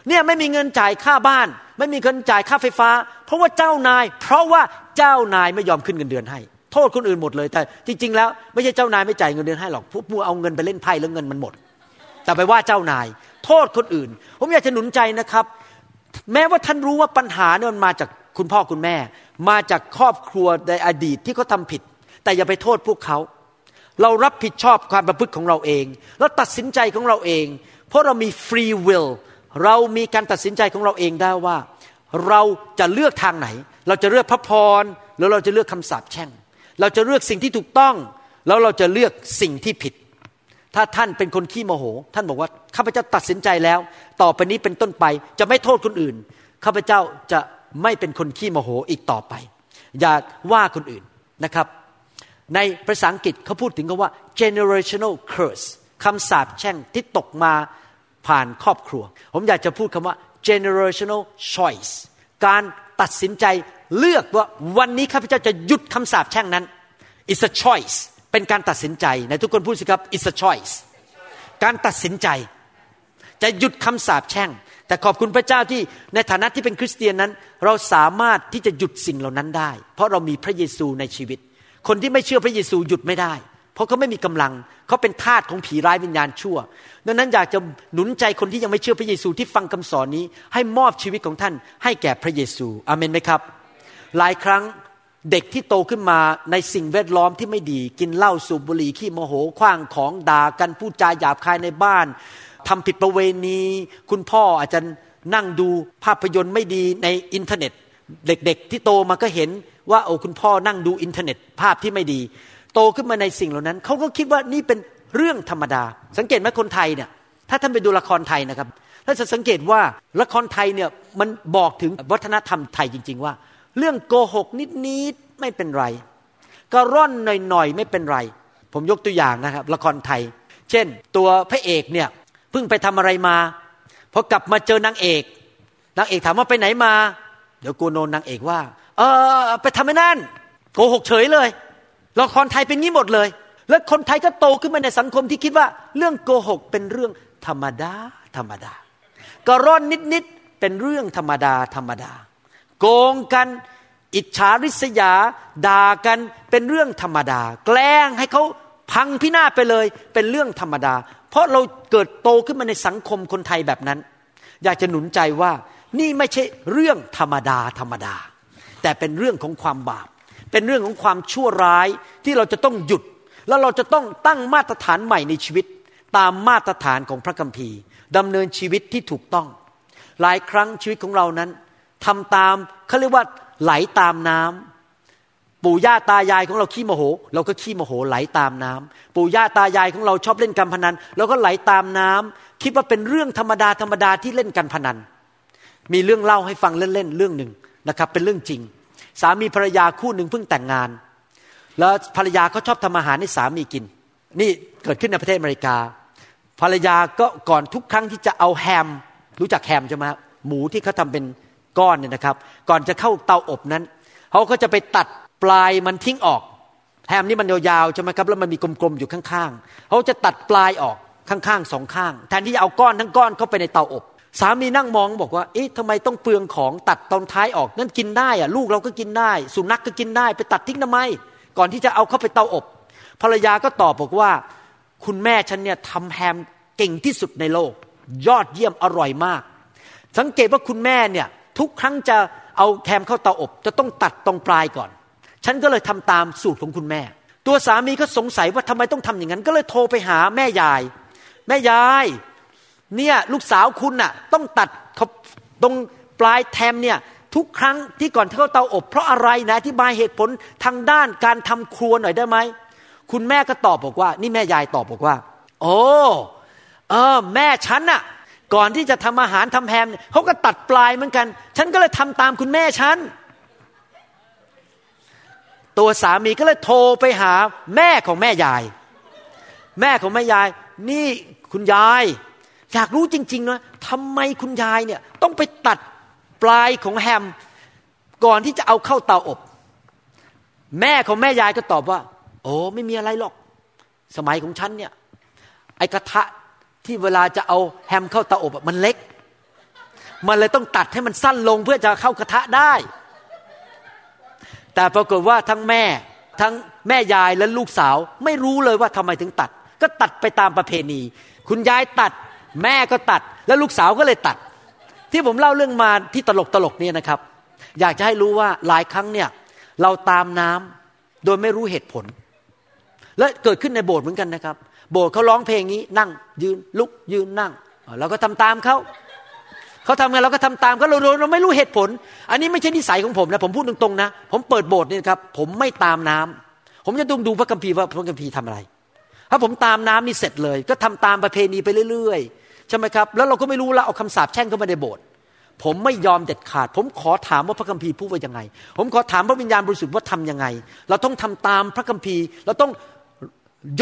เนี่ยไม่มีเงินจ่ายค่าบ้าน ไม่มีเงินจ่ายค่าไฟฟ้า เพราะว่าเจ้านาย เพราะว่าเจ้านายไม่ยอมขึ้นเงินเดือนให้ โทษคนอื่นหมดเลยแต่จริง ๆ แล้วไม่ใช่เจ้านายไม่จ่ายเงินเดือนให้หรอกพวกมัวเอาเงินไปเล่นไพ่แล้วเงินมันหมด แต่ไปว่าเจ้านาย โทษคนอื่น ผมอยากจะหนุนใจนะครับ แม้ว่าท่านรู้ว่าปัญหาเนี่ยมันมาจาก คุณพ่อคุณแม่ มาจากครอบครัวในอดีตที่เขาทาผิด แต่อย่าไปโทษพวกเขา เรารับผิดชอบความประพฤติของเราเอง เราตัดสินใจของเราเอง เพราะเรามีฟรีวิลเรามีการตัดสินใจของเราเองได้ว่า เราจะเลือกทางไหน เราจะเลือกพระพรหรือเราจะเลือกคำสาปแช่ง เราจะเลือกสิ่งที่ถูกต้องแล้วเราจะเลือกสิ่งที่ผิด ถ้าท่านเป็นคนขี้โมโห ท่านบอกว่าข้าพเจ้าตัดสินใจแล้ว ต่อไปนี้เป็นต้นไปจะไม่โทษคนอื่น ข้าพเจ้าจะ ไม่เป็นคนขี้โมโหอีกต่อไป อย่าว่าคนอื่นนะครับ ในภาษาอังกฤษเขาพูดถึงคำว่า generational curse คำสาปแช่งที่ตกมาผ่านครอบครัว ผมอยากจะพูดคำว่า generational choice การตัดสินใจเลือกว่าวันนี้ข้าพเจ้าจะหยุดคำสาปแช่งนั้น it's a choice เป็นการตัดสินใจในทุกคนพูดสิครับ it's a choice การตัดสินใจ จะหยุดคำสาปแช่ง แต่ขอบคุณพระเจ้าที่ในฐานะที่เป็นคริสเตียนนั้น เราสามารถที่จะหยุดสิ่งเหล่านั้นได้ เพราะเรามีพระเยซูในชีวิต คนที่ไม่เชื่อพระเยซูหยุดไม่ได้ เพราะเขาไม่มีกำลังเขาเป็นทาสของผีร้ายวิญญาณชั่ว ดังนั้นอยากจะหนุนใจคนที่ยังไม่เชื่อพระเยซูที่ฟังคำสอนนี้ ให้มอบชีวิตของท่าน ให้แก่พระเยซูอเมนไหมครับ หลายครั้งเด็กที่โตขึ้นมาในสิ่งแวดล้อมที่ไม่ดี กินเหล้าสูบบุหรี่ขี้โมโหคว้างของด่ากันพูดจาหยาบคายในบ้าน ทำผิดประเวณี คุณพ่ออาจจะนั่งดูภาพยนตร์ไม่ดีในอินเทอร์เน็ต เด็กๆ ที่โตมาก็เห็นว่าโอ้คุณพ่อนั่งดูอินเทอร์เน็ต ภาพที่ไม่ดี โตขึ้นมาในสิ่งเหล่านั้นเขาก็คิดว่านี่เป็นเรื่องธรรมดา สังเกตไหมคนไทยเนี่ยถ้าท่านไปดูละครไทยนะครับถ้านจะสังเกตว่าละครไทยเนี่ยมันบอกถึงวัฒนธรรมไทยจริง ๆ ว่า เรื่องโกหกนิดๆไม่เป็นไรกระร่อนหน่อยๆไม่เป็นไร ผมยกตัวอย่างนะครับ ละครไทย เช่น ตัวพระเอกเนี่ย พิ่งไปทำอะไรมาพอกลับมาเจอนางเอกนางเอกถามว่าไปไหนมา เดี๋ยวกูโนนนางเอกว่า เออไปทำไม่นั่นโกหกเฉยเลยละครไทยเป็นงี้หมดเลย แล้วคนไทยก็โตขึ้นมาในสังคมที่คิดว่า เรื่องโกหกเป็นเรื่องธรรมดา ธรรมดากระร่อนนิดๆเป็นเรื่องธรรมดา ธรรมดา โกงกันอิจฉาริษยาด่ากันเป็นเรื่องธรรมดา แกล้งให้เขาพังพินาศไปเลย เป็นเรื่องธรรมดา เพราะเราเกิดโตขึ้นมาในสังคมคนไทยแบบนั้น อยากจะหนุนใจว่านี่ไม่ใช่เรื่องธรรมดาธรรมดา แต่เป็นเรื่องของความบาป เป็นเรื่องของความชั่วร้ายที่เราจะต้องหยุด แล้วเราจะต้องตั้งมาตรฐานใหม่ในชีวิต ตามมาตรฐานของพระคัมภีร์ดำเนินชีวิตที่ถูกต้อง หลายครั้งชีวิตของเรานั้นทำตามเขาเรียกว่าไหลตามน้ำ ปู่ย่าตายายของเราขี้โมโห เราก็ขี้โมโหไหลตามน้ำปู่ย่าตายายของเราชอบเล่นการพนันเราก็ไหลตามน้ำคิดว่าเป็นเรื่องธรรมดาธรรมดาที่เล่นการพนัน มีเรื่องเล่าให้ฟังเล่นๆเรื่องหนึ่งนะครับ เป็นเรื่องจริง สามีภรรยาคู่หนึ่งเพิ่งแต่งงาน แล้วภรรยาเขาชอบทำอาหารให้สามีกิน นี่เกิดขึ้นในประเทศอเมริกา ภรรยาก็ก่อนทุกครั้งที่จะเอาแฮม รู้จักแฮมใช่ไหมหมูที่เขาทาเป็นก้อนเนี่ยนะครับ ก่อนจะเข้าเตาอบนั้นเขาก็จะไปตัด ปลายมันทิ้งออก แฮมนี่มันยาวๆใช่ไหมครับแล้วมันมีกลมๆอยู่ข้างๆเขาจะตัดปลายออกข้างๆสองข้าง แทนที่จะเอาก้อนทั้งก้อนเข้าไปในเตาอบ สามีนั่งมองบอกว่าเอ๊ะทำไมต้องเปลืองของตัดตอนท้ายออก นั่นกินได้อะลูกเราก็กินได้ สุนัขกก็กินได้ ไปตัดทิ้งทำไม ก่อนที่จะเอาเข้าไปเตาอบ ภรรยาก็ตอบบอกว่า คุณแม่ฉันเนี่ยทำแฮมเก่งที่สุดในโลก ยอดเยี่ยมอร่อยมาก สังเกตว่าคุณแม่เนี่ยทุกครั้งจะเอาแฮมเข้าเตาอบ จะต้องตัดตรงปลายก่อน ฉันก็เลยทำตามสูตรของคุณแม่ ตัวสามีก็สงสัยว่าทำไมต้องทำอย่างนั้น ก็เลยโทรไปหาแม่ยาย แม่ยาย เนี่ยลูกสาวคุณน่ะ ต้องตัดตรงปลายแทมเนี่ยทุกครั้งที่ก่อนเข้าเตาอบ เพราะอะไรนะอธิบายเหตุผลทางด้านการทำครัวหน่อยได้ไหมคุณแม่ก็ตอบบอกว่า นี่แม่ยายตอบบอกว่า โอ้เออ แม่ฉันน่ะ ก่อนที่จะทำอาหารทำแฮมเขาก็ตัดปลายเหมือนกัน ฉันก็เลยทำตามคุณแม่ฉัน ตัวสามีก็เลยโทรไปหาแม่ของแม่ยาย แม่ของแม่ยาย นี่คุณยาย อยากรู้จริงๆนะทำไมคุณยายเนี่ยต้องไปตัดปลายของแฮม ก่อนที่จะเอาเข้าเตาอบ แม่ของแม่ยายก็ตอบว่า โอ้ไม่มีอะไรหรอก สมัยของฉันเนี่ยไอกระทะที่เวลาจะเอาแฮมเข้าเตาอบมันเล็ก มันเลยต้องตัดให้มันสั้นลงเพื่อจะเข้ากระทะได้ แต่ปรากฏว่าทั้งแม่ทั้งแม่ยายและลูกสาว ไม่รู้เลยว่าทำไมถึงตัด ก็ตัดไปตามประเพณี คุณยายตัด แม่ก็ตัด แล้วลูกสาวก็เลยตัด ที่ผมเล่าเรื่องมาที่ตลกตลกเนี่ยนะครับ อยากจะให้รู้ว่าหลายครั้งเนี่ยเราตามน้ำโดยไม่รู้เหตุผล และเกิดขึ้นในโบสถ์เหมือนกันนะครับ โบสถ์เขาร้องเพลงนี้นั่งยืนลุกยืนนั่งเราก็ทำตามเขา เขาทำไงเราก็ทำตามเขาเราเราไม่รู้เหตุผล อันนี้ไม่ใช่นิสัยของผมนะผมพูดตรงๆนะผมเปิดโบสถ์นี่ครับ ผมไม่ตามน้ำผมจะต้องดูพระคัมภีร์ว่าพระคัมภีร์ทำอะไร ถ้าผมตามน้ำนี่เสร็จเลย ก็ทำตามประเพณีไปเรื่อยๆใช่ไหมครับ แล้วเราก็ไม่รู้ล้วเอาคำสาปแช่งเข้ามาในโบสถ์ผมไม่ยอมเด็ดขาด ผมขอถามว่าพระคัมภีร์พูดว่ายังไง ผมขอถามพระวิญญาณบริสุทธิ์ว่าทํำยังไง เราต้องทำตามพระคัมภีร์ เราต้อง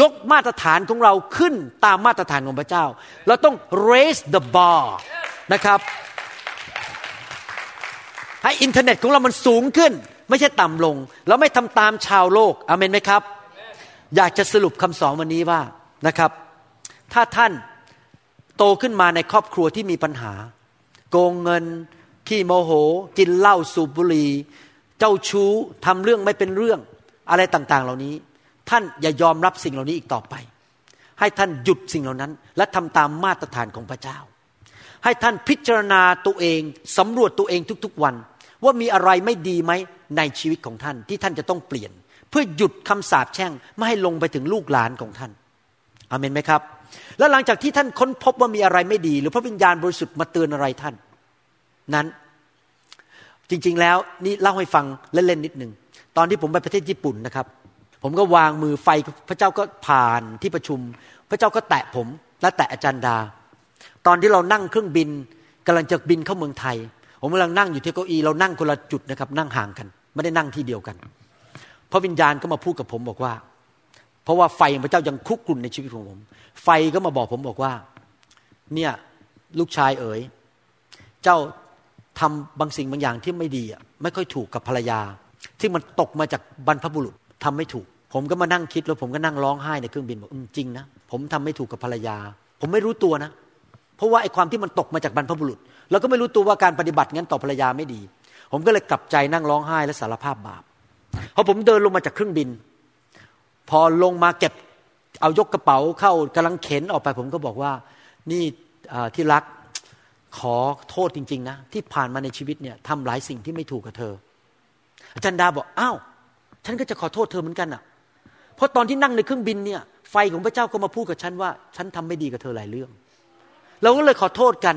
ยกมาตรฐานของเราขึ้นตามมาตรฐานของพระเจ้า เราต้อง raise the bar นะครับ ให้อินเทอร์เน็ตของเรามันสูงขึ้น ไม่ใช่ต่ำลง เราไม่ทำตามชาวโลกอเมนไหมครับ อยากจะสรุปคำสอนวันนี้ว่านะครับ ถ้าท่านโตขึ้นมาในครอบครัวที่มีปัญหา โกงเงิน ขี้โมโห กินเหล้าสูบบุหรี่เจ้าชู้ทำเรื่องไม่เป็นเรื่องอะไรต่างๆ เหล่านี้ ท่านอย่ายอมรับสิ่งเหล่านี้อีกต่อไป ให้ท่านหยุดสิ่งเหล่านั้น และทำตามมาตรฐานของพระเจ้า ให้ท่านพิจารณาตัวเองสำรวจตัวเองทุกๆวัน ว่ามีอะไรไม่ดีไหมในชีวิตของท่านที่ท่านจะต้องเปลี่ยน เพื่อหยุดคำสาปแช่งไม่ให้ลงไปถึงลูกหลานของท่านอเมนไหมครับ แล้วหลังจากที่ท่านค้นพบว่ามีอะไรไม่ดี หรือพระวิญญาณบริสุทธิ์มาเตือนอะไรท่าน นั้นจริงๆแล้วนี่เล่าให้ฟังเล่นๆนิดหนึ่งตอนที่ผมไปประเทศญี่ปุ่นนะครับ ผมก็วางมือไฟพระเจ้าก็ผ่านที่ประชุม พระเจ้าก็แตะผม และแตะอาจารย์ดา ตอนที่เรานั่งเครื่องบินกำลังจะบินเข้าเมืองไทย ผมกำลังนั่งอยู่ที่เก้าอี้เรานั่งคนละจุดนะครับ นั่งห่างกัน ไม่ได้นั่งที่เดียวกันพระวิญญาณก็มาพูดกับผมบอกว่า เพราะว่าไฟพระเจ้ายังคุกรุ่นในชีวิตของผม ไฟก็มาบอกผมบอกว่า เนี่ยลูกชายเอ๋ยเจ้าทำบางสิ่งบางอย่างที่ไม่ดีอะไม่ค่อยถูกกับภรรยา ที่มันตกมาจากบรรพบุรุษทำไม่ถูก ผมก็มานั่งคิดแล้วผมก็นั่งร้องไห้ในเครื่องบินบอกจริงนะผมทำไม่ถูกกับภรรยา ผมไม่รู้ตัวนะ เพราะว่าไอ้ความที่มันตกมาจากบรรพบุรุษเราก็ไม่รู้ตัวว่าการปฏิบัติงั้นต่อภรรยาไม่ดี ผมก็เลยกลับใจนั่งร้องไห้และสารภาพบาปพอผมเดินลงมาจากเครื่องบิน พอลงมาเก็บเอายกกระเป๋าเข้ากำลังเข็นออกไป ผมก็บอกว่านี่ที่รักขอโทษจริง ๆ นะ ที่ผ่านมาในชีวิตเนี่ยทำหลายสิ่งที่ไม่ถูกกับเธอ อาจารย์ดาบอกอ้าวฉันก็จะขอโทษเธอเหมือนกันอะ เพราะตอนที่นั่งในเครื่องบินเนี่ย ไฟของพระเจ้าก็มาพูดกับฉันว่า ฉันทำไม่ดีกับเธอหลายเรื่อง เราก็เลยขอโทษกัน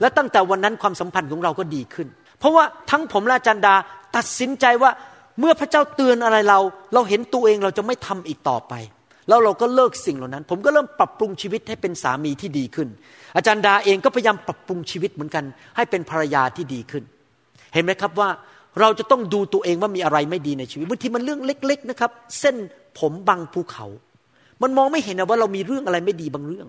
และตั้งแต่วันนั้นความสัมพันธ์ของเราก็ดีขึ้น เพราะว่าทั้งผมและอาจารดาตัดสินใจว่าเมื่อพระเจ้าเตือนอะไรเรา เราเห็นตัวเองเราจะไม่ทำอีกต่อไป แล้วเราก็เลิกสิ่งเหล่านั้น ผมก็เริ่มปรับปรุงชีวิตให้เป็นสามีที่ดีขึ้น อาจารย์ดาเองก็พยายามปรับปรุงชีวิตเหมือนกัน ให้เป็นภรรยาที่ดีขึ้น เห็นไหมครับว่าเราจะต้องดูตัวเองว่ามีอะไรไม่ดีในชีวิตบางทีมันเรื่องเล็ก ๆนะครับ เส้นผมบังภูเขา มันมองไม่เห็นนะว่าเรามีเรื่องอะไรไม่ดีบางเรื่อง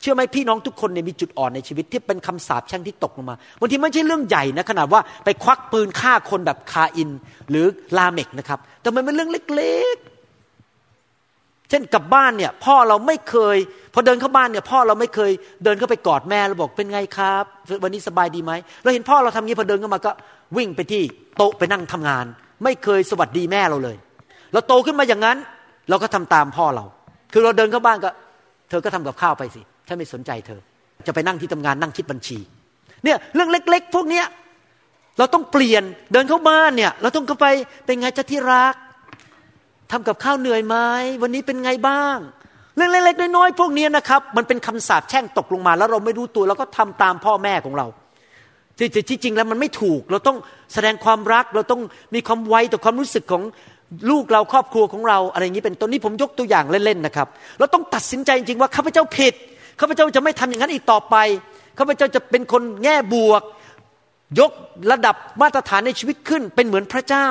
เชื่อไหมพี่น้องทุกคนเนี่ยมีจุดอ่อนในชีวิตที่เป็นคำสาปแช่งที่ตกลงมาบางทีไม่ใช่เรื่องใหญ่นะขนาดว่าไปควักปืนฆ่าคนแบบคาอิน หรือลาเมกนะครับ แต่มันเป็นเรื่องเล็กๆ เช่นกลับบ้านเนี่ยพ่อเราไม่เคย พอเดินเข้าบ้านเนี่ยพ่อเราไม่เคยเดินเข้าไปกอดแม่แล้วบอกเป็นไงครับ วันนี้สบายดีไหมเราเห็นพ่อเราทำงี้พอเดินเข้ามาก็วิ่งไปที่โต๊ะไปนั่งทำงาน ไม่เคยสวัสดีแม่เราเลย เราโตขึ้นมาอย่างนั้น เราก็ทำตามพ่อเรา คือเราเดินเข้าบ้านก็ เธอก็ทำกับข้าวไปสิ ฉันไม่สนใจเธอ จะไปนั่งที่ทำงานนั่งคิดบัญชี เนี่ยเรื่องเล็ก ๆ พวกเนี้ยเราต้องเปลี่ยนเดินเข้าบ้านเนี่ย เราต้องเข้าไปเป็นไงจะที่รักทำกับข้าวเหนื่อยไหมวันนี้เป็นไงบ้าง เรื่องเล็กๆน้อยๆพวกนี้นะครับ มันเป็นคำสาปแช่งตกลงมา แล้วเราไม่รู้ตัวเราก็ทำตามพ่อแม่ของเราที่ที่จริงแล้วมันไม่ถูก เราต้องแสดงความรัก เราต้องมีความไวต่อความรู้สึกของลูกเราครอบครัวของเราอะไรอย่างนี้เป็นต้นนี้ผมยกตัวอย่างเล่นๆนะครับ เราต้องตัดสินใจจริงว่าข้าพเจ้าผิด ข้าพเจ้าจะไม่ทำอย่างนั้นอีกต่อไปข้าพเจ้าจะเป็นคนแง่บวก ยกระดับมาตรฐานในชีวิตขึ้น เป็นเหมือนพระเจ้า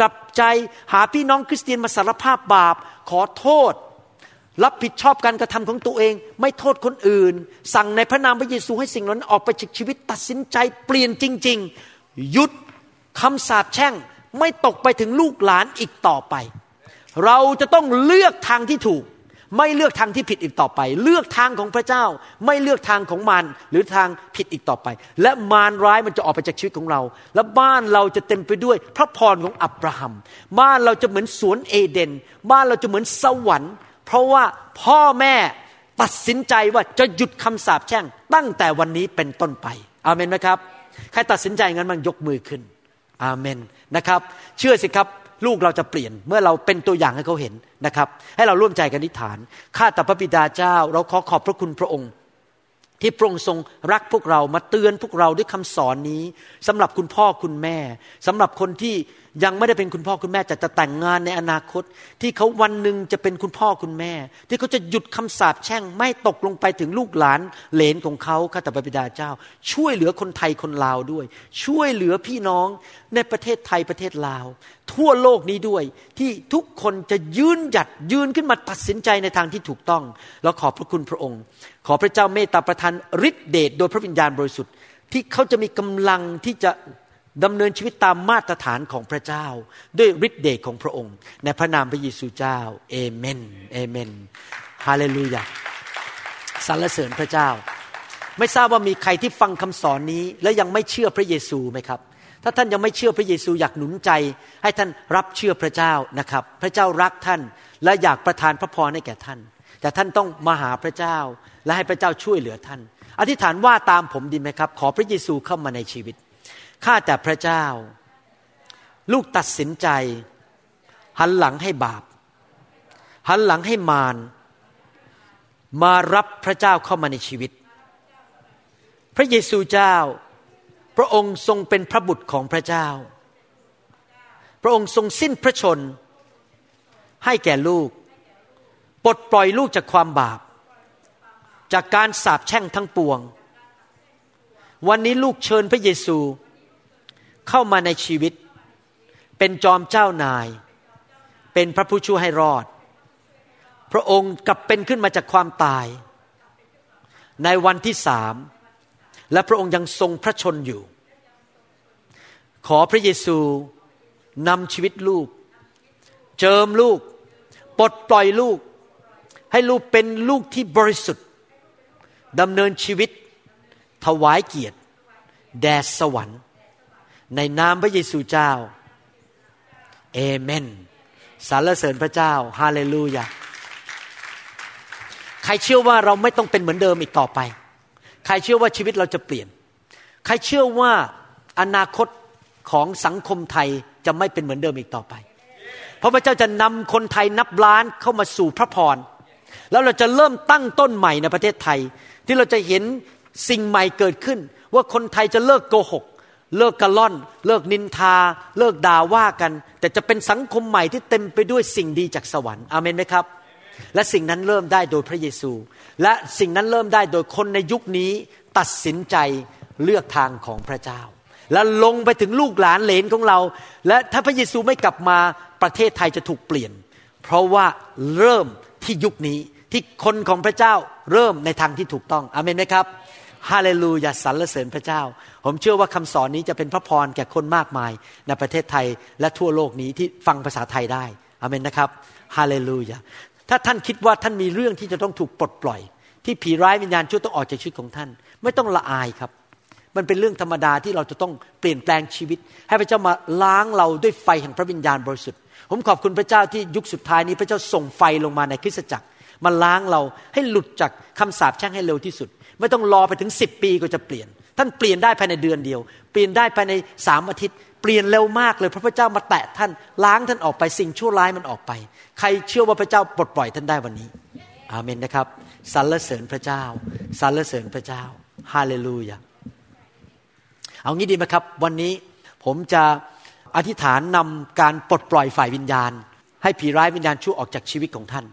กลับใจหาพี่น้องคริสเตียนมาสารภาพบาป ขอโทษ รับผิดชอบการกระทำของตัวเอง ไม่โทษคนอื่น สั่งในพระนามพระเยซูให้สิ่งนั้นออกไปจากชีวิตตัดสินใจเปลี่ยนจริง ๆ หยุดคำสาปแช่งไม่ตกไปถึงลูกหลานอีกต่อไป เราจะต้องเลือกทางที่ถูก ไม่เลือกทางที่ผิดอีกต่อไป เลือกทางของพระเจ้า ไม่เลือกทางของมารหรือทางผิดอีกต่อไป และมารร้ายมันจะออกไปจากชีวิตของเรา และบ้านเราจะเต็มไปด้วยพระพรของอับราฮัม บ้านเราจะเหมือนสวนเอเดน บ้านเราจะเหมือนสวรรค์ เพราะว่าพ่อแม่ตัดสินใจว่าจะหยุดคำสาปแช่ง ตั้งแต่วันนี้เป็นต้นไป อาเมนไหมครับ ใครตัดสินใจงั้นมันยกมือขึ้น อาเมนนะครับ เชื่อสิครับ ลูกเราจะเปลี่ยนเมื่อเราเป็นตัวอย่างให้เขาเห็นนะครับ ให้เราร่วมใจกันอธิษฐาน ข้าแต่พระบิดาเจ้า เราขอขอบพระคุณพระองค์ ที่พระองค์ทรงรักพวกเรามาเตือนพวกเราด้วยคำสอนนี้สำหรับคุณพ่อคุณแม่สำหรับคนที่ ยังไม่ได้เป็นคุณพ่อคุณแม่แต่จะแต่งงานในอนาคต ที่เขาวันหนึ่งจะเป็นคุณพ่อคุณแม่ ที่เขาจะหยุดคำสาปแช่ง ไม่ตกลงไปถึงลูกหลานเหลนของเขาข้าแต่พระบิดาเจ้า ช่วยเหลือคนไทยคนลาวด้วย ช่วยเหลือพี่น้องในประเทศไทยประเทศลาว ทั่วโลกนี้ด้วย ที่ทุกคนจะยืนหยัดยืนขึ้นมาตัดสินใจในทางที่ถูกต้อง แล้วขอบพระคุณพระองค์ ขอพระเจ้าเมตตาประทานฤทธิเดชโดยพระวิญญาณบริสุทธิ์ ที่เขาจะมีกำลังที่จะ ดำเนินชีวิตตามมาตรฐานของพระเจ้า ด้วยฤทธิเดชของพระองค์ ในพระนามพระเยซูเจ้าเอเมนเอเมนฮาเลลูยาสรรเสริญพระเจ้า ไม่ทราบว่ามีใครที่ฟังคำสอนนี้ และยังไม่เชื่อพระเยซูไหมครับ ถ้าท่านยังไม่เชื่อพระเยซูอยากหนุนใจ ให้ท่านรับเชื่อพระเจ้านะครับ พระเจ้ารักท่านและอยากประทานพระพรให้แก่ท่าน แต่ท่านต้องมาหาพระเจ้าและให้พระเจ้าช่วยเหลือท่าน อธิษฐานว่าตามผมดีไหมครับ ขอพระเยซูเข้ามาในชีวิต ข้าแต่พระเจ้า ลูกตัดสินใจ หันหลังให้บาป หันหลังให้มารมารับพระเจ้าเข้ามาในชีวิต พระเยซูเจ้า พระองค์ทรงเป็นพระบุตรของพระเจ้า พระองค์ทรงสิ้นพระชน ให้แก่ลูก ปลดปล่อยลูกจากความบาป จากการสาปแช่งทั้งปวง วันนี้ลูกเชิญพระเยซู เข้ามาในชีวิต เป็นจอมเจ้านาย เป็นพระผู้ช่วยให้รอด พระองค์กลับเป็นขึ้นมาจากความตาย ในวันที่สามและพระองค์ยังทรงพระชนอยู่ ขอพระเยซูนำชีวิตลูก เจิมลูกปลดปล่อยลูก ให้ลูกเป็นลูกที่บริสุทธิ์ดำเนินชีวิตถวายเกียรติ แด่สวรรค์ ในนามพระเยซูเจ้าเอเมนสรรเสริญพระเจ้าฮาเลลูยาใครเชื่อว่าเราไม่ต้องเป็นเหมือนเดิมอีกต่อไป ใครเชื่อว่าชีวิตเราจะเปลี่ยน ใครเชื่อว่าอนาคตของสังคมไทยจะไม่เป็นเหมือนเดิมอีกต่อไป เพราะพระเจ้าจะนำคนไทยนับล้านเข้ามาสู่พระพร แล้วเราจะเริ่มตั้งต้นใหม่ในประเทศไทย ที่เราจะเห็นสิ่งใหม่เกิดขึ้น ว่าคนไทยจะเลิกโกหก เลิกกระล่อน เลิกนินทา เลิกด่าว่ากัน แต่จะเป็นสังคมใหม่ที่เต็มไปด้วยสิ่งดีจากสวรรค์อาเมนไหมครับ และสิ่งนั้นเริ่มได้โดยพระเยซู และสิ่งนั้นเริ่มได้โดยคนในยุคนี้ตัดสินใจเลือกทางของพระเจ้า และลงไปถึงลูกหลานเหลนของเรา และถ้าพระเยซูไม่กลับมาประเทศไทยจะถูกเปลี่ยน เพราะว่าเริ่มที่ยุคนี้ที่คนของพระเจ้าเริ่มในทางที่ถูกต้องอเมนไหมครับ ฮาเลลูยาสรรเสริญพระเจ้า ผมเชื่อว่าคำสอนนี้จะเป็นพระพรแก่คนมากมาย ในประเทศไทยและทั่วโลกนี้ที่ฟังภาษาไทยได้อเมนนะครับฮาเลลูยาถ้าท่านคิดว่าท่านมีเรื่องที่จะต้องถูกปลดปล่อย ที่ผีร้ายวิญญาณชั่วต้องออกจากชีวิตของท่าน ไม่ต้องละอายครับ มันเป็นเรื่องธรรมดาที่เราจะต้องเปลี่ยนแปลงชีวิต ให้พระเจ้ามาล้างเราด้วยไฟแห่งพระวิญญาณบริสุทธิ์ ผมขอบคุณพระเจ้าที่ยุคสุดท้ายนี้พระเจ้าส่งไฟลงมาในคริสตจักรมาล้างเราให้หลุดจากคำสาปแช่งให้เร็วที่สุด ไม่ต้องรอไปถึงสิบปีก็จะเปลี่ยน ท่านเปลี่ยนได้ภายในเดือนเดียว เปลี่ยนได้ภายในสามอาทิตย์เปลี่ยนเร็วมากเลยพระพเจ้ามาแตะท่านล้างท่านออกไปสิ่งชั่วร้ายมันออกไป ใครเชื่อว่าพระเจ้าปลดปล่อยท่านได้วันนี้ อาเมนนะครับสรรเสริญพระเจ้าสรรเสริญพระเจ้าฮาเลลูยาเอางี้ดีไหมครับ วันนี้ผมจะอธิษฐานนำการปลดปล่อยฝ่ายวิญญาณ ให้ผีร้ายวิญญาณชั่วออกจากชีวิตของท่าน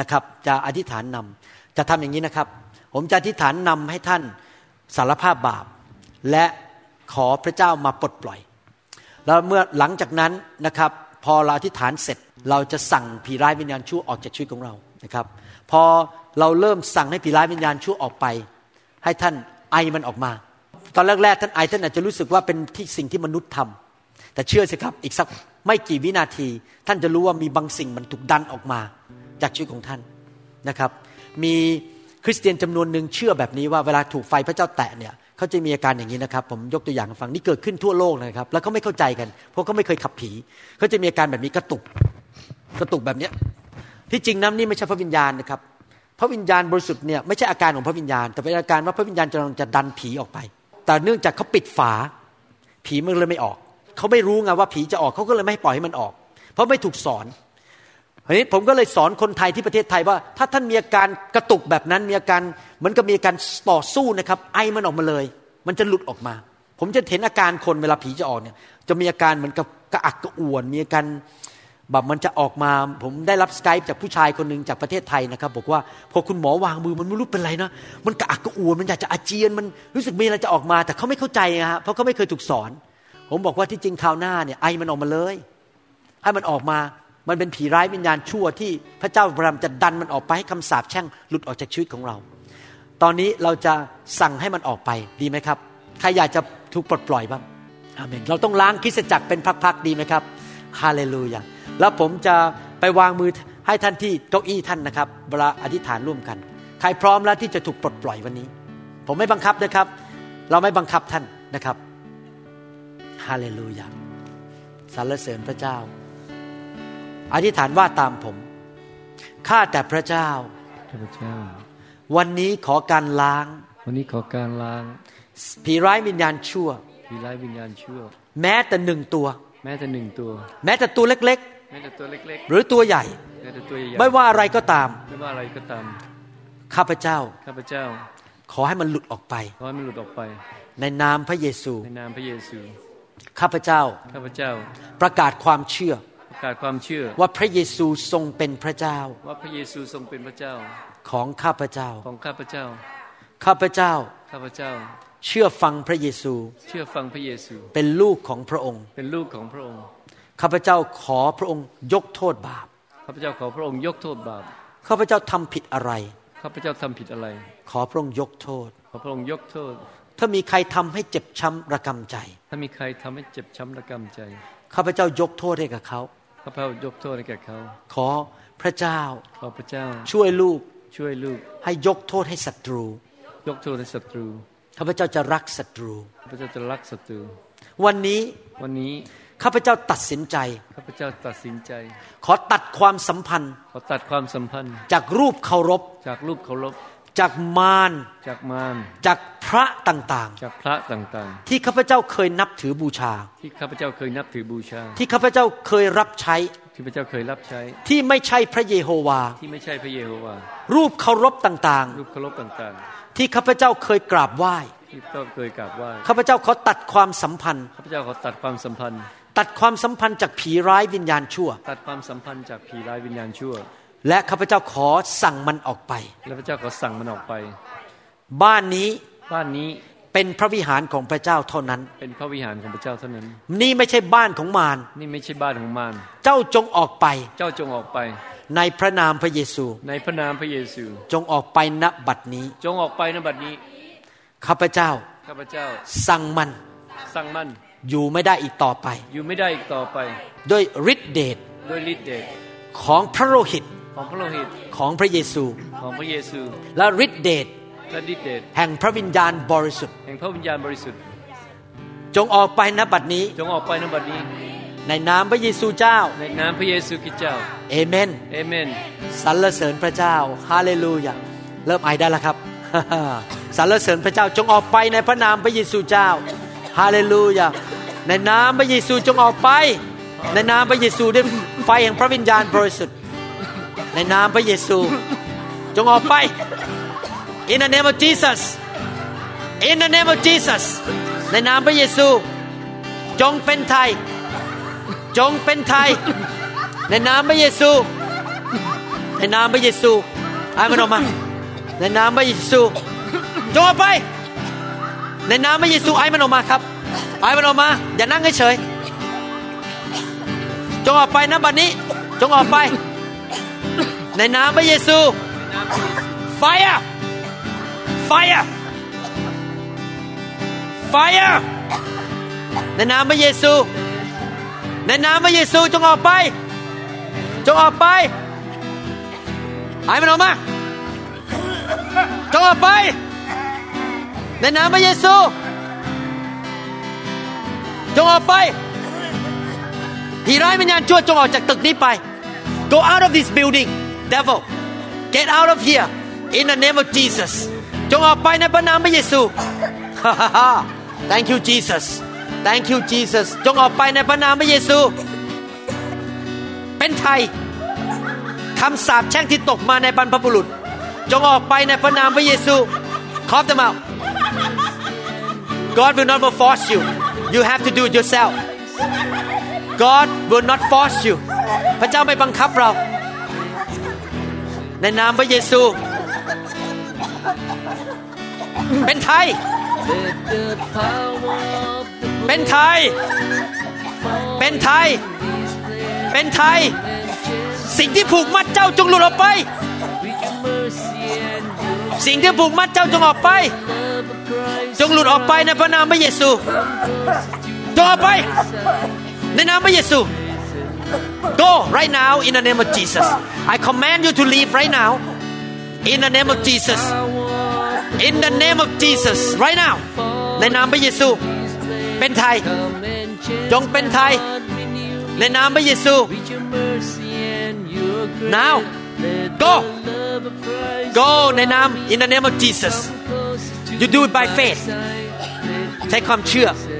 นะครับ จะอธิษฐานนำจะทำอย่างนี้นะครับ ผมจะอธิษฐานนำให้ท่านสารภาพบาป และขอพระเจ้ามาปลดปล่อย แล้วเมื่อหลังจากนั้นนะครับ พอเราอธิษฐานเสร็จเราจะสั่งผีร้ายวิญญาณชั่วออกจากชีวิตของเรานะครับ พอเราเริ่มสั่งให้ผีร้ายวิญญาณชั่วออกไป ให้ท่านไอมันออกมา ตอนแรกๆท่านไอท่านอาจจะรู้สึกว่าเป็นที่สิ่งที่มนุษย์ทำแต่เชื่อสิครับอีกสักไม่กี่วินาที ท่านจะรู้ว่ามีบางสิ่งมันถูกดันออกมา จากชีวิตของท่านนะครับ มี ริสเตียนจำนวนหนึ่งเชื่อแบบนี้ว่าเวลาถูกไฟพระเจ้าแตะเนี่ยเขาจะมีอาการอย่างนี้นะครับ ผมยกตัวอย่างฟังนี่เกิดขึ้นทั่วโลกนะครับ แล้วเขาไม่เข้าใจกันเพราะเขาไม่เคยขับผีเขาจะมีอาการแบบนี้กระตุกกระตุกแบบเนี้ยที่จริงน้ำนี่ไม่ใช่พระวิญญาณนะครับ พระวิญญาณบริสุทธิ์เนี่ยไม่ใช่อาการของพระวิญญาณ แต่เป็นอาการว่าพระวิญญาณกำลังจะดันผีออกไป แต่เนื่องจากเขาปิดฝา ผีมันเลยไม่ออกเขาไม่รู้ไงว่าผีจะออกเขาก็เลยไม่ปล่อยให้มันออก เพราะไม่ถูกสอน ทีนี้ผมก็เลยสอนคนไทยที่ประเทศไทยว่า ถ้าท่านมีอาการกระตุกแบบนั้นมีอาการเหมือนกับมีอาการต่อสู้นะครับ ไอมันออกมาเลย มันจะหลุดออกมา ผมจะเห็นอาการคนเวลาผีจะออกเนี่ย จะมีอาการเหมือนกับกระอักกระอ่วน มีอาการแบบมันจะออกมา ผมได้รับสกายจากผู้ชายคนหนึ่งจากประเทศไทยนะครับ บอกว่าพอคุณหมอวางมือมันไม่รู้เป็นไรนะมันกระอักกระอ่วนมันอยากจะอาเจียนมันรู้สึกมีอะไรจะออกมา แต่เขาไม่เข้าใจนะฮะเพราะเขาไม่เคยถูกสอน ผมบอกว่าที่จริงคราวหน้าเนี่ยไอมันออกมาเลย ให้มันออกมา มันเป็นผีร้ายวิญญาณชั่วที่พระเจ้าพระรามจะดันมันออกไปให้คำสาปแช่งหลุดออกจากชีวิตของเรา ตอนนี้เราจะสั่งให้มันออกไปดีไหมครับ ใครอยากจะถูกปลดปล่อยบ้างอาเมน เราต้องล้างคริสจักรเป็นพักๆดีไหมครับ ฮาเลลูยา แล้วผมจะไปวางมือให้ท่านที่เก้าอี้ท่านนะครับ เวลาอธิษฐานร่วมกัน ใครพร้อมแล้วที่จะถูกปลดปล่อยวันนี้ ผมไม่บังคับนะครับ เราไม่บังคับท่านนะครับ ฮาเลลูยา สรรเสริญพระเจ้า อธิษฐานว่าตามผม ข้าแต่พระเจ้าข้าพเจ้า วันนี้ขอการล้าง วันนี้ขอการล้าง ผีร้ายวิญญาณชั่ว ผีร้ายวิญญาณชั่ว แม้แต่หนึ่งตัว แม้แต่หนึ่งตัว แม้แต่ตัวเล็กๆ แม้แต่ตัวเล็กๆ หรือตัวใหญ่แม้แต่ตัวใหญ่ ไม่ว่าอะไรก็ตาม ไม่ว่าอะไรก็ตาม ข้าพเจ้า ข้าพเจ้า ขอให้มันหลุดออกไป ขอให้มันหลุดออกไป ในนามพระเยซู ในนามพระเยซู ข้าพเจ้า ข้าพเจ้า ประกาศความเชื่อ กาศความเชื่อ ว่าพระเยซูทรงเป็นพระเจ้า ว่าพระเยซูทรงเป็นพระเจ้า ของข้าพเจ้า ของข้าพเจ้า ข้าพเจ้า ข้าพเจ้า เชื่อฟังพระเยซู เชื่อฟังพระเยซู เป็นลูกของพระองค์ เป็นลูกของพระองค์ ข้าพเจ้าขอพระองค์ยกโทษบาป ข้าพเจ้าขอพระองค์ยกโทษบาป ข้าพเจ้าทำผิดอะไร ข้าพเจ้าทำผิดอะไร ขอพระองค์ยกโทษ ขอพระองค์ยกโทษถ้ามีใครทำให้เจ็บช้ำระกำใจ ถ้ามีใครทำให้เจ็บช้ำระกำใจ ข้าพเจ้ายกโทษให้กับเขา ข้าพเจ้ายกโทษให้แก่เขา ขอพระเจ้า ขอพระเจ้า ช่วยลูก ช่วยลูก ให้ยกโทษให้ศัตรู ยกโทษให้ศัตรู ข้าพเจ้าจะรักศัตรู ข้าพเจ้าจะรักศัตรู วันนี้ วันนี้ ข้าพเจ้าตัดสินใจ ข้าพเจ้าตัดสินใจ ขอตัดความสัมพันธ์ ขอตัดความสัมพันธ์ จากรูปเคารพ จากรูปเคารพ จากมารจากมารจากพระต่างๆ จากพระต่างๆ ที่ข้าพเจ้าเคยนับถือบูชา ที่ข้าพเจ้าเคยนับถือบูชา ที่ข้าพเจ้าเคยรับใช้ทที่พระเจ้าเคยรับใช้ ที่ไม่ใช่พระเยโฮวา ที่ไม่ใช่พระเยโฮวา รูปเคารพต่างรูปเคารพต่างๆ ที่ข้าพเจ้าเคยกราบไหว้ๆที่ก็เคยกราบไหว้ ข้าพเจ้าขอตัดความสัมพันธ์ ข้าพเจ้าขอตัดความสัมพันธ์ ตัดความสัมพันธ์จากผีร้ายวิญญาณชั่ว ตัดความสัมพันธ์จากผีร้ายวิญญาณชั่ว และข้าพเจ้าขอสั่งมันออกไปและพระเจ้าขอสั่งมันออกไป บ้านนี้บ้านนี้เป็นพระวิหารของพระเจ้าเท่านั้น เป็นพระวิหารของพระเจ้าเท่านั้น นี่ไม่ใช่บ้านของมาร นี่ไม่ใช่บ้านของมาร เจ้าจงออกไป เจ้าจงออกไป ในพระนามพระเยซู ในพระนามพระเยซู จงออกไปณบัดนี้ จงออกไปในบัดนี้ ข้าพเจ้า ข้าพเจ้า สั่งมัน สั่งมัน อยู่ไม่ได้อีกต่อไป อยู่ไม่ได้อีกต่อไป ด้วยฤทธิเดช ด้วยฤทธิ์เดช ของพระโลหิต ของพระโลหิตของพระเยซูของพระเยซูและฤทธิเดชและฤทธิ์เดชแห่งพระวิญญาณบริสุทธิ์แห่งพระวิญญาณบริสุทธิ์ จงออกไปณบัดนี้ จงออกไปในบัดนี้ ในนามพระเยซูเจ้า ในนามพระเยซูคริสต์เจ้าเอเมนเอเมนสรรเสริญพระเจ้าฮาเลลูยาเริ่มไอได้แล้วครับสรรเสริญพระเจ้าจงออกไปในพระนามพระเยซูเจ้าฮาเลลูยาในนามพระเยซูจงออกไป ในนามพระเยซูด้วยไฟแห่งพระวิญญาณบริสุทธิ์ ในนามพระเยซู จงออกไป in the name of Jesus in the name of Jesus ในนามพระเยซู จงเป็นไทย จงเป็นไทย ในนามพระเยซู ในนามพระเยซูไอ้มันออกมา ในนามพระเยซู จงออกไป ในนามพระเยซูไอ้มันออกมาครับไอ้มันออกมา อย่านั่งเฉยจงออกไปนะบัดนี้ จงออกไป ในนามพระเยซู fire fire fire ในนามพระเยซู ในนามพระเยซูจงออกไป จงออกไปหายมันออกมา จงออกไป ในนามพระเยซู จงออกไปผีร้ายวิญญาณชั่วจงออกจากตึกนี้ไป go out of this building devil get out of here in the name of Jesus จงออกไปในพระนามพระเยซู thank you Jesus thank you Jesus จงออกไปในพระนามพระเยซู เป็นไทยคำสาปแช่งที่ตกมาในบรรพบุรุษ จงออกไปในพระนามพระเยซู cough them out God will not force you you have to do it yourself God will not force you พระเจ้าไม่บังคับเรา ในนามพระเยซู เป็นไทย เป็นไทย เป็นไทย เป็นไทย สิ่งที่ผูกมัดเจ้าจงหลุดออกไป สิ่งที่ผูกมัดเจ้าจงออกไป จงหลุดออกไปในพระนามพระเยซู จงออกไป ในนามพระเยซู Go right now in the name of Jesus I command you to leave right now in the name of Jesus in the name of Jesus right now ในนามพระเยซู เป็นไทย จงเป็นไทย ในนามพระเยซู now go go ในนาม in the name of Jesus you do it by faith ใช้ความเชื่อ จง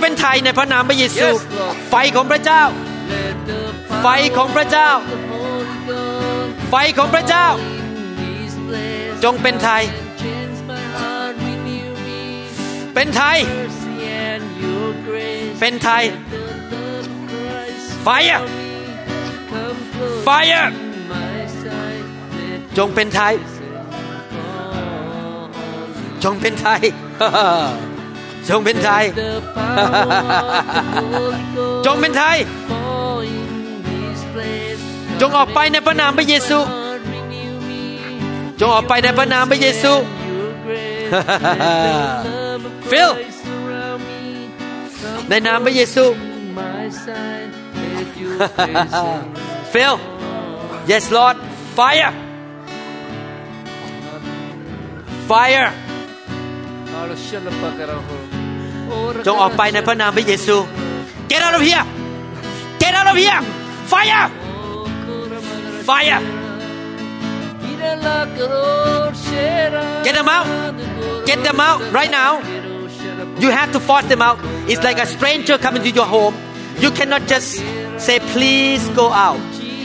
เป็นไทยในพระนามพระเยซู ไฟของพระเจ้า ไฟของพระเจ้า ไฟของพระเจ้า จงเป็นไทย เป็นไทย เป็นไทย ไฟอะไฟอะจงเป็นไทย จงเป็นไทย จงเป็นไทย จงเป็นไทย จงออกไปในพระนามพระเยซู จงออกไปในพระนามพระเยซู ฟิลในนามพระเยซู ฟิล yes Lord fire fire จงออกไปในพระนามพระเยซู Get out of here Get out of here Fire Fire Get them out Get them out right now You have to force them out It's like a stranger coming to your home You cannot just say please go out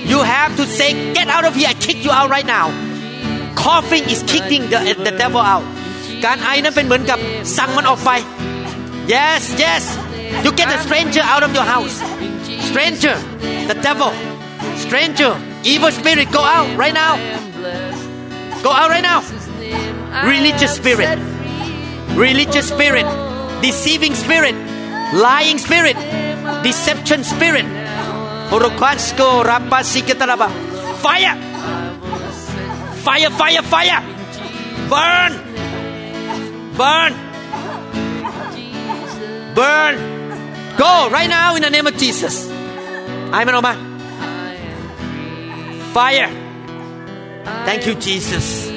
you have to say get out of here I kick you out right now coughing is kicking the the devil out การไอนั้นเป็นเหมือนกับสั่งมันออกไป yes yes. You get the stranger out of your house. Stranger. The devil. Stranger. Evil spirit go out right now. Go out right now. Religious spirit. Religious spirit. Deceiving spirit. Lying spirit. Deception spirit. Fire. Fire fire fire. Burn. Burn burn. Go right now in the name of Jesus. I'm an Oman. Fire. Thank you, Jesus.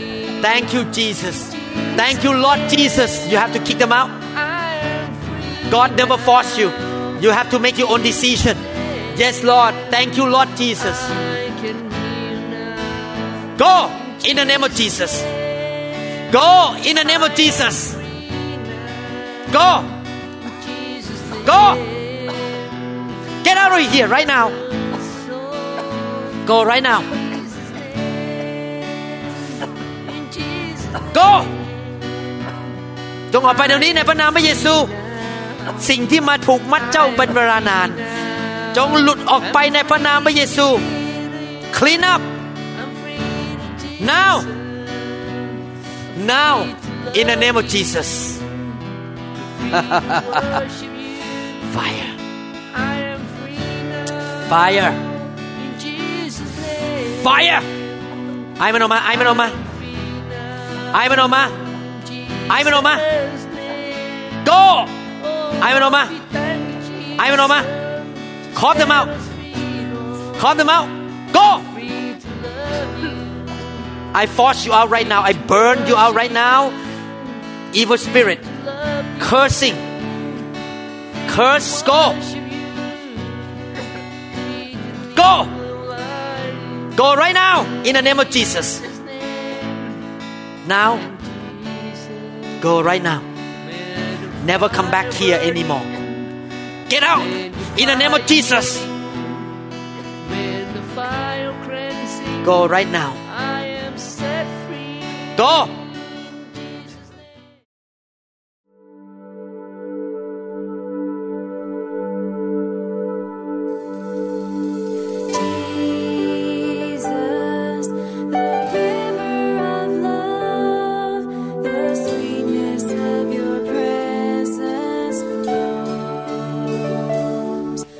Thank you, Jesus. Thank you, Lord Jesus. You have to kick them out. God never forced you. You have to make your own decision. Yes, Lord. Thank you, Lord Jesus. Go in the name of Jesus. Go in the name of Jesus. Go. Go get out of here right now go right now go จงออกไปเดี๋ยวนี้ในพระนามพระเยซู สิ่งที่มาถูกมัดเจ้าเป็นเวลานาน จงหลุดออกไปในพระนามพระเยซู clean up now now in the name of Jesus Fire. Fire. Fire. Amen oma, I'm an oma. Amen oma. Amen oma. Go. Amen oma. I'm an oma. Call them out. Call them out. Go. I force you out right now. I burn you out right now. Evil spirit. Cursing curse go. Go. Go right now in the name of Jesus. Now go right now. Never come back here anymore. Get out in the name of Jesus. Go right now. Go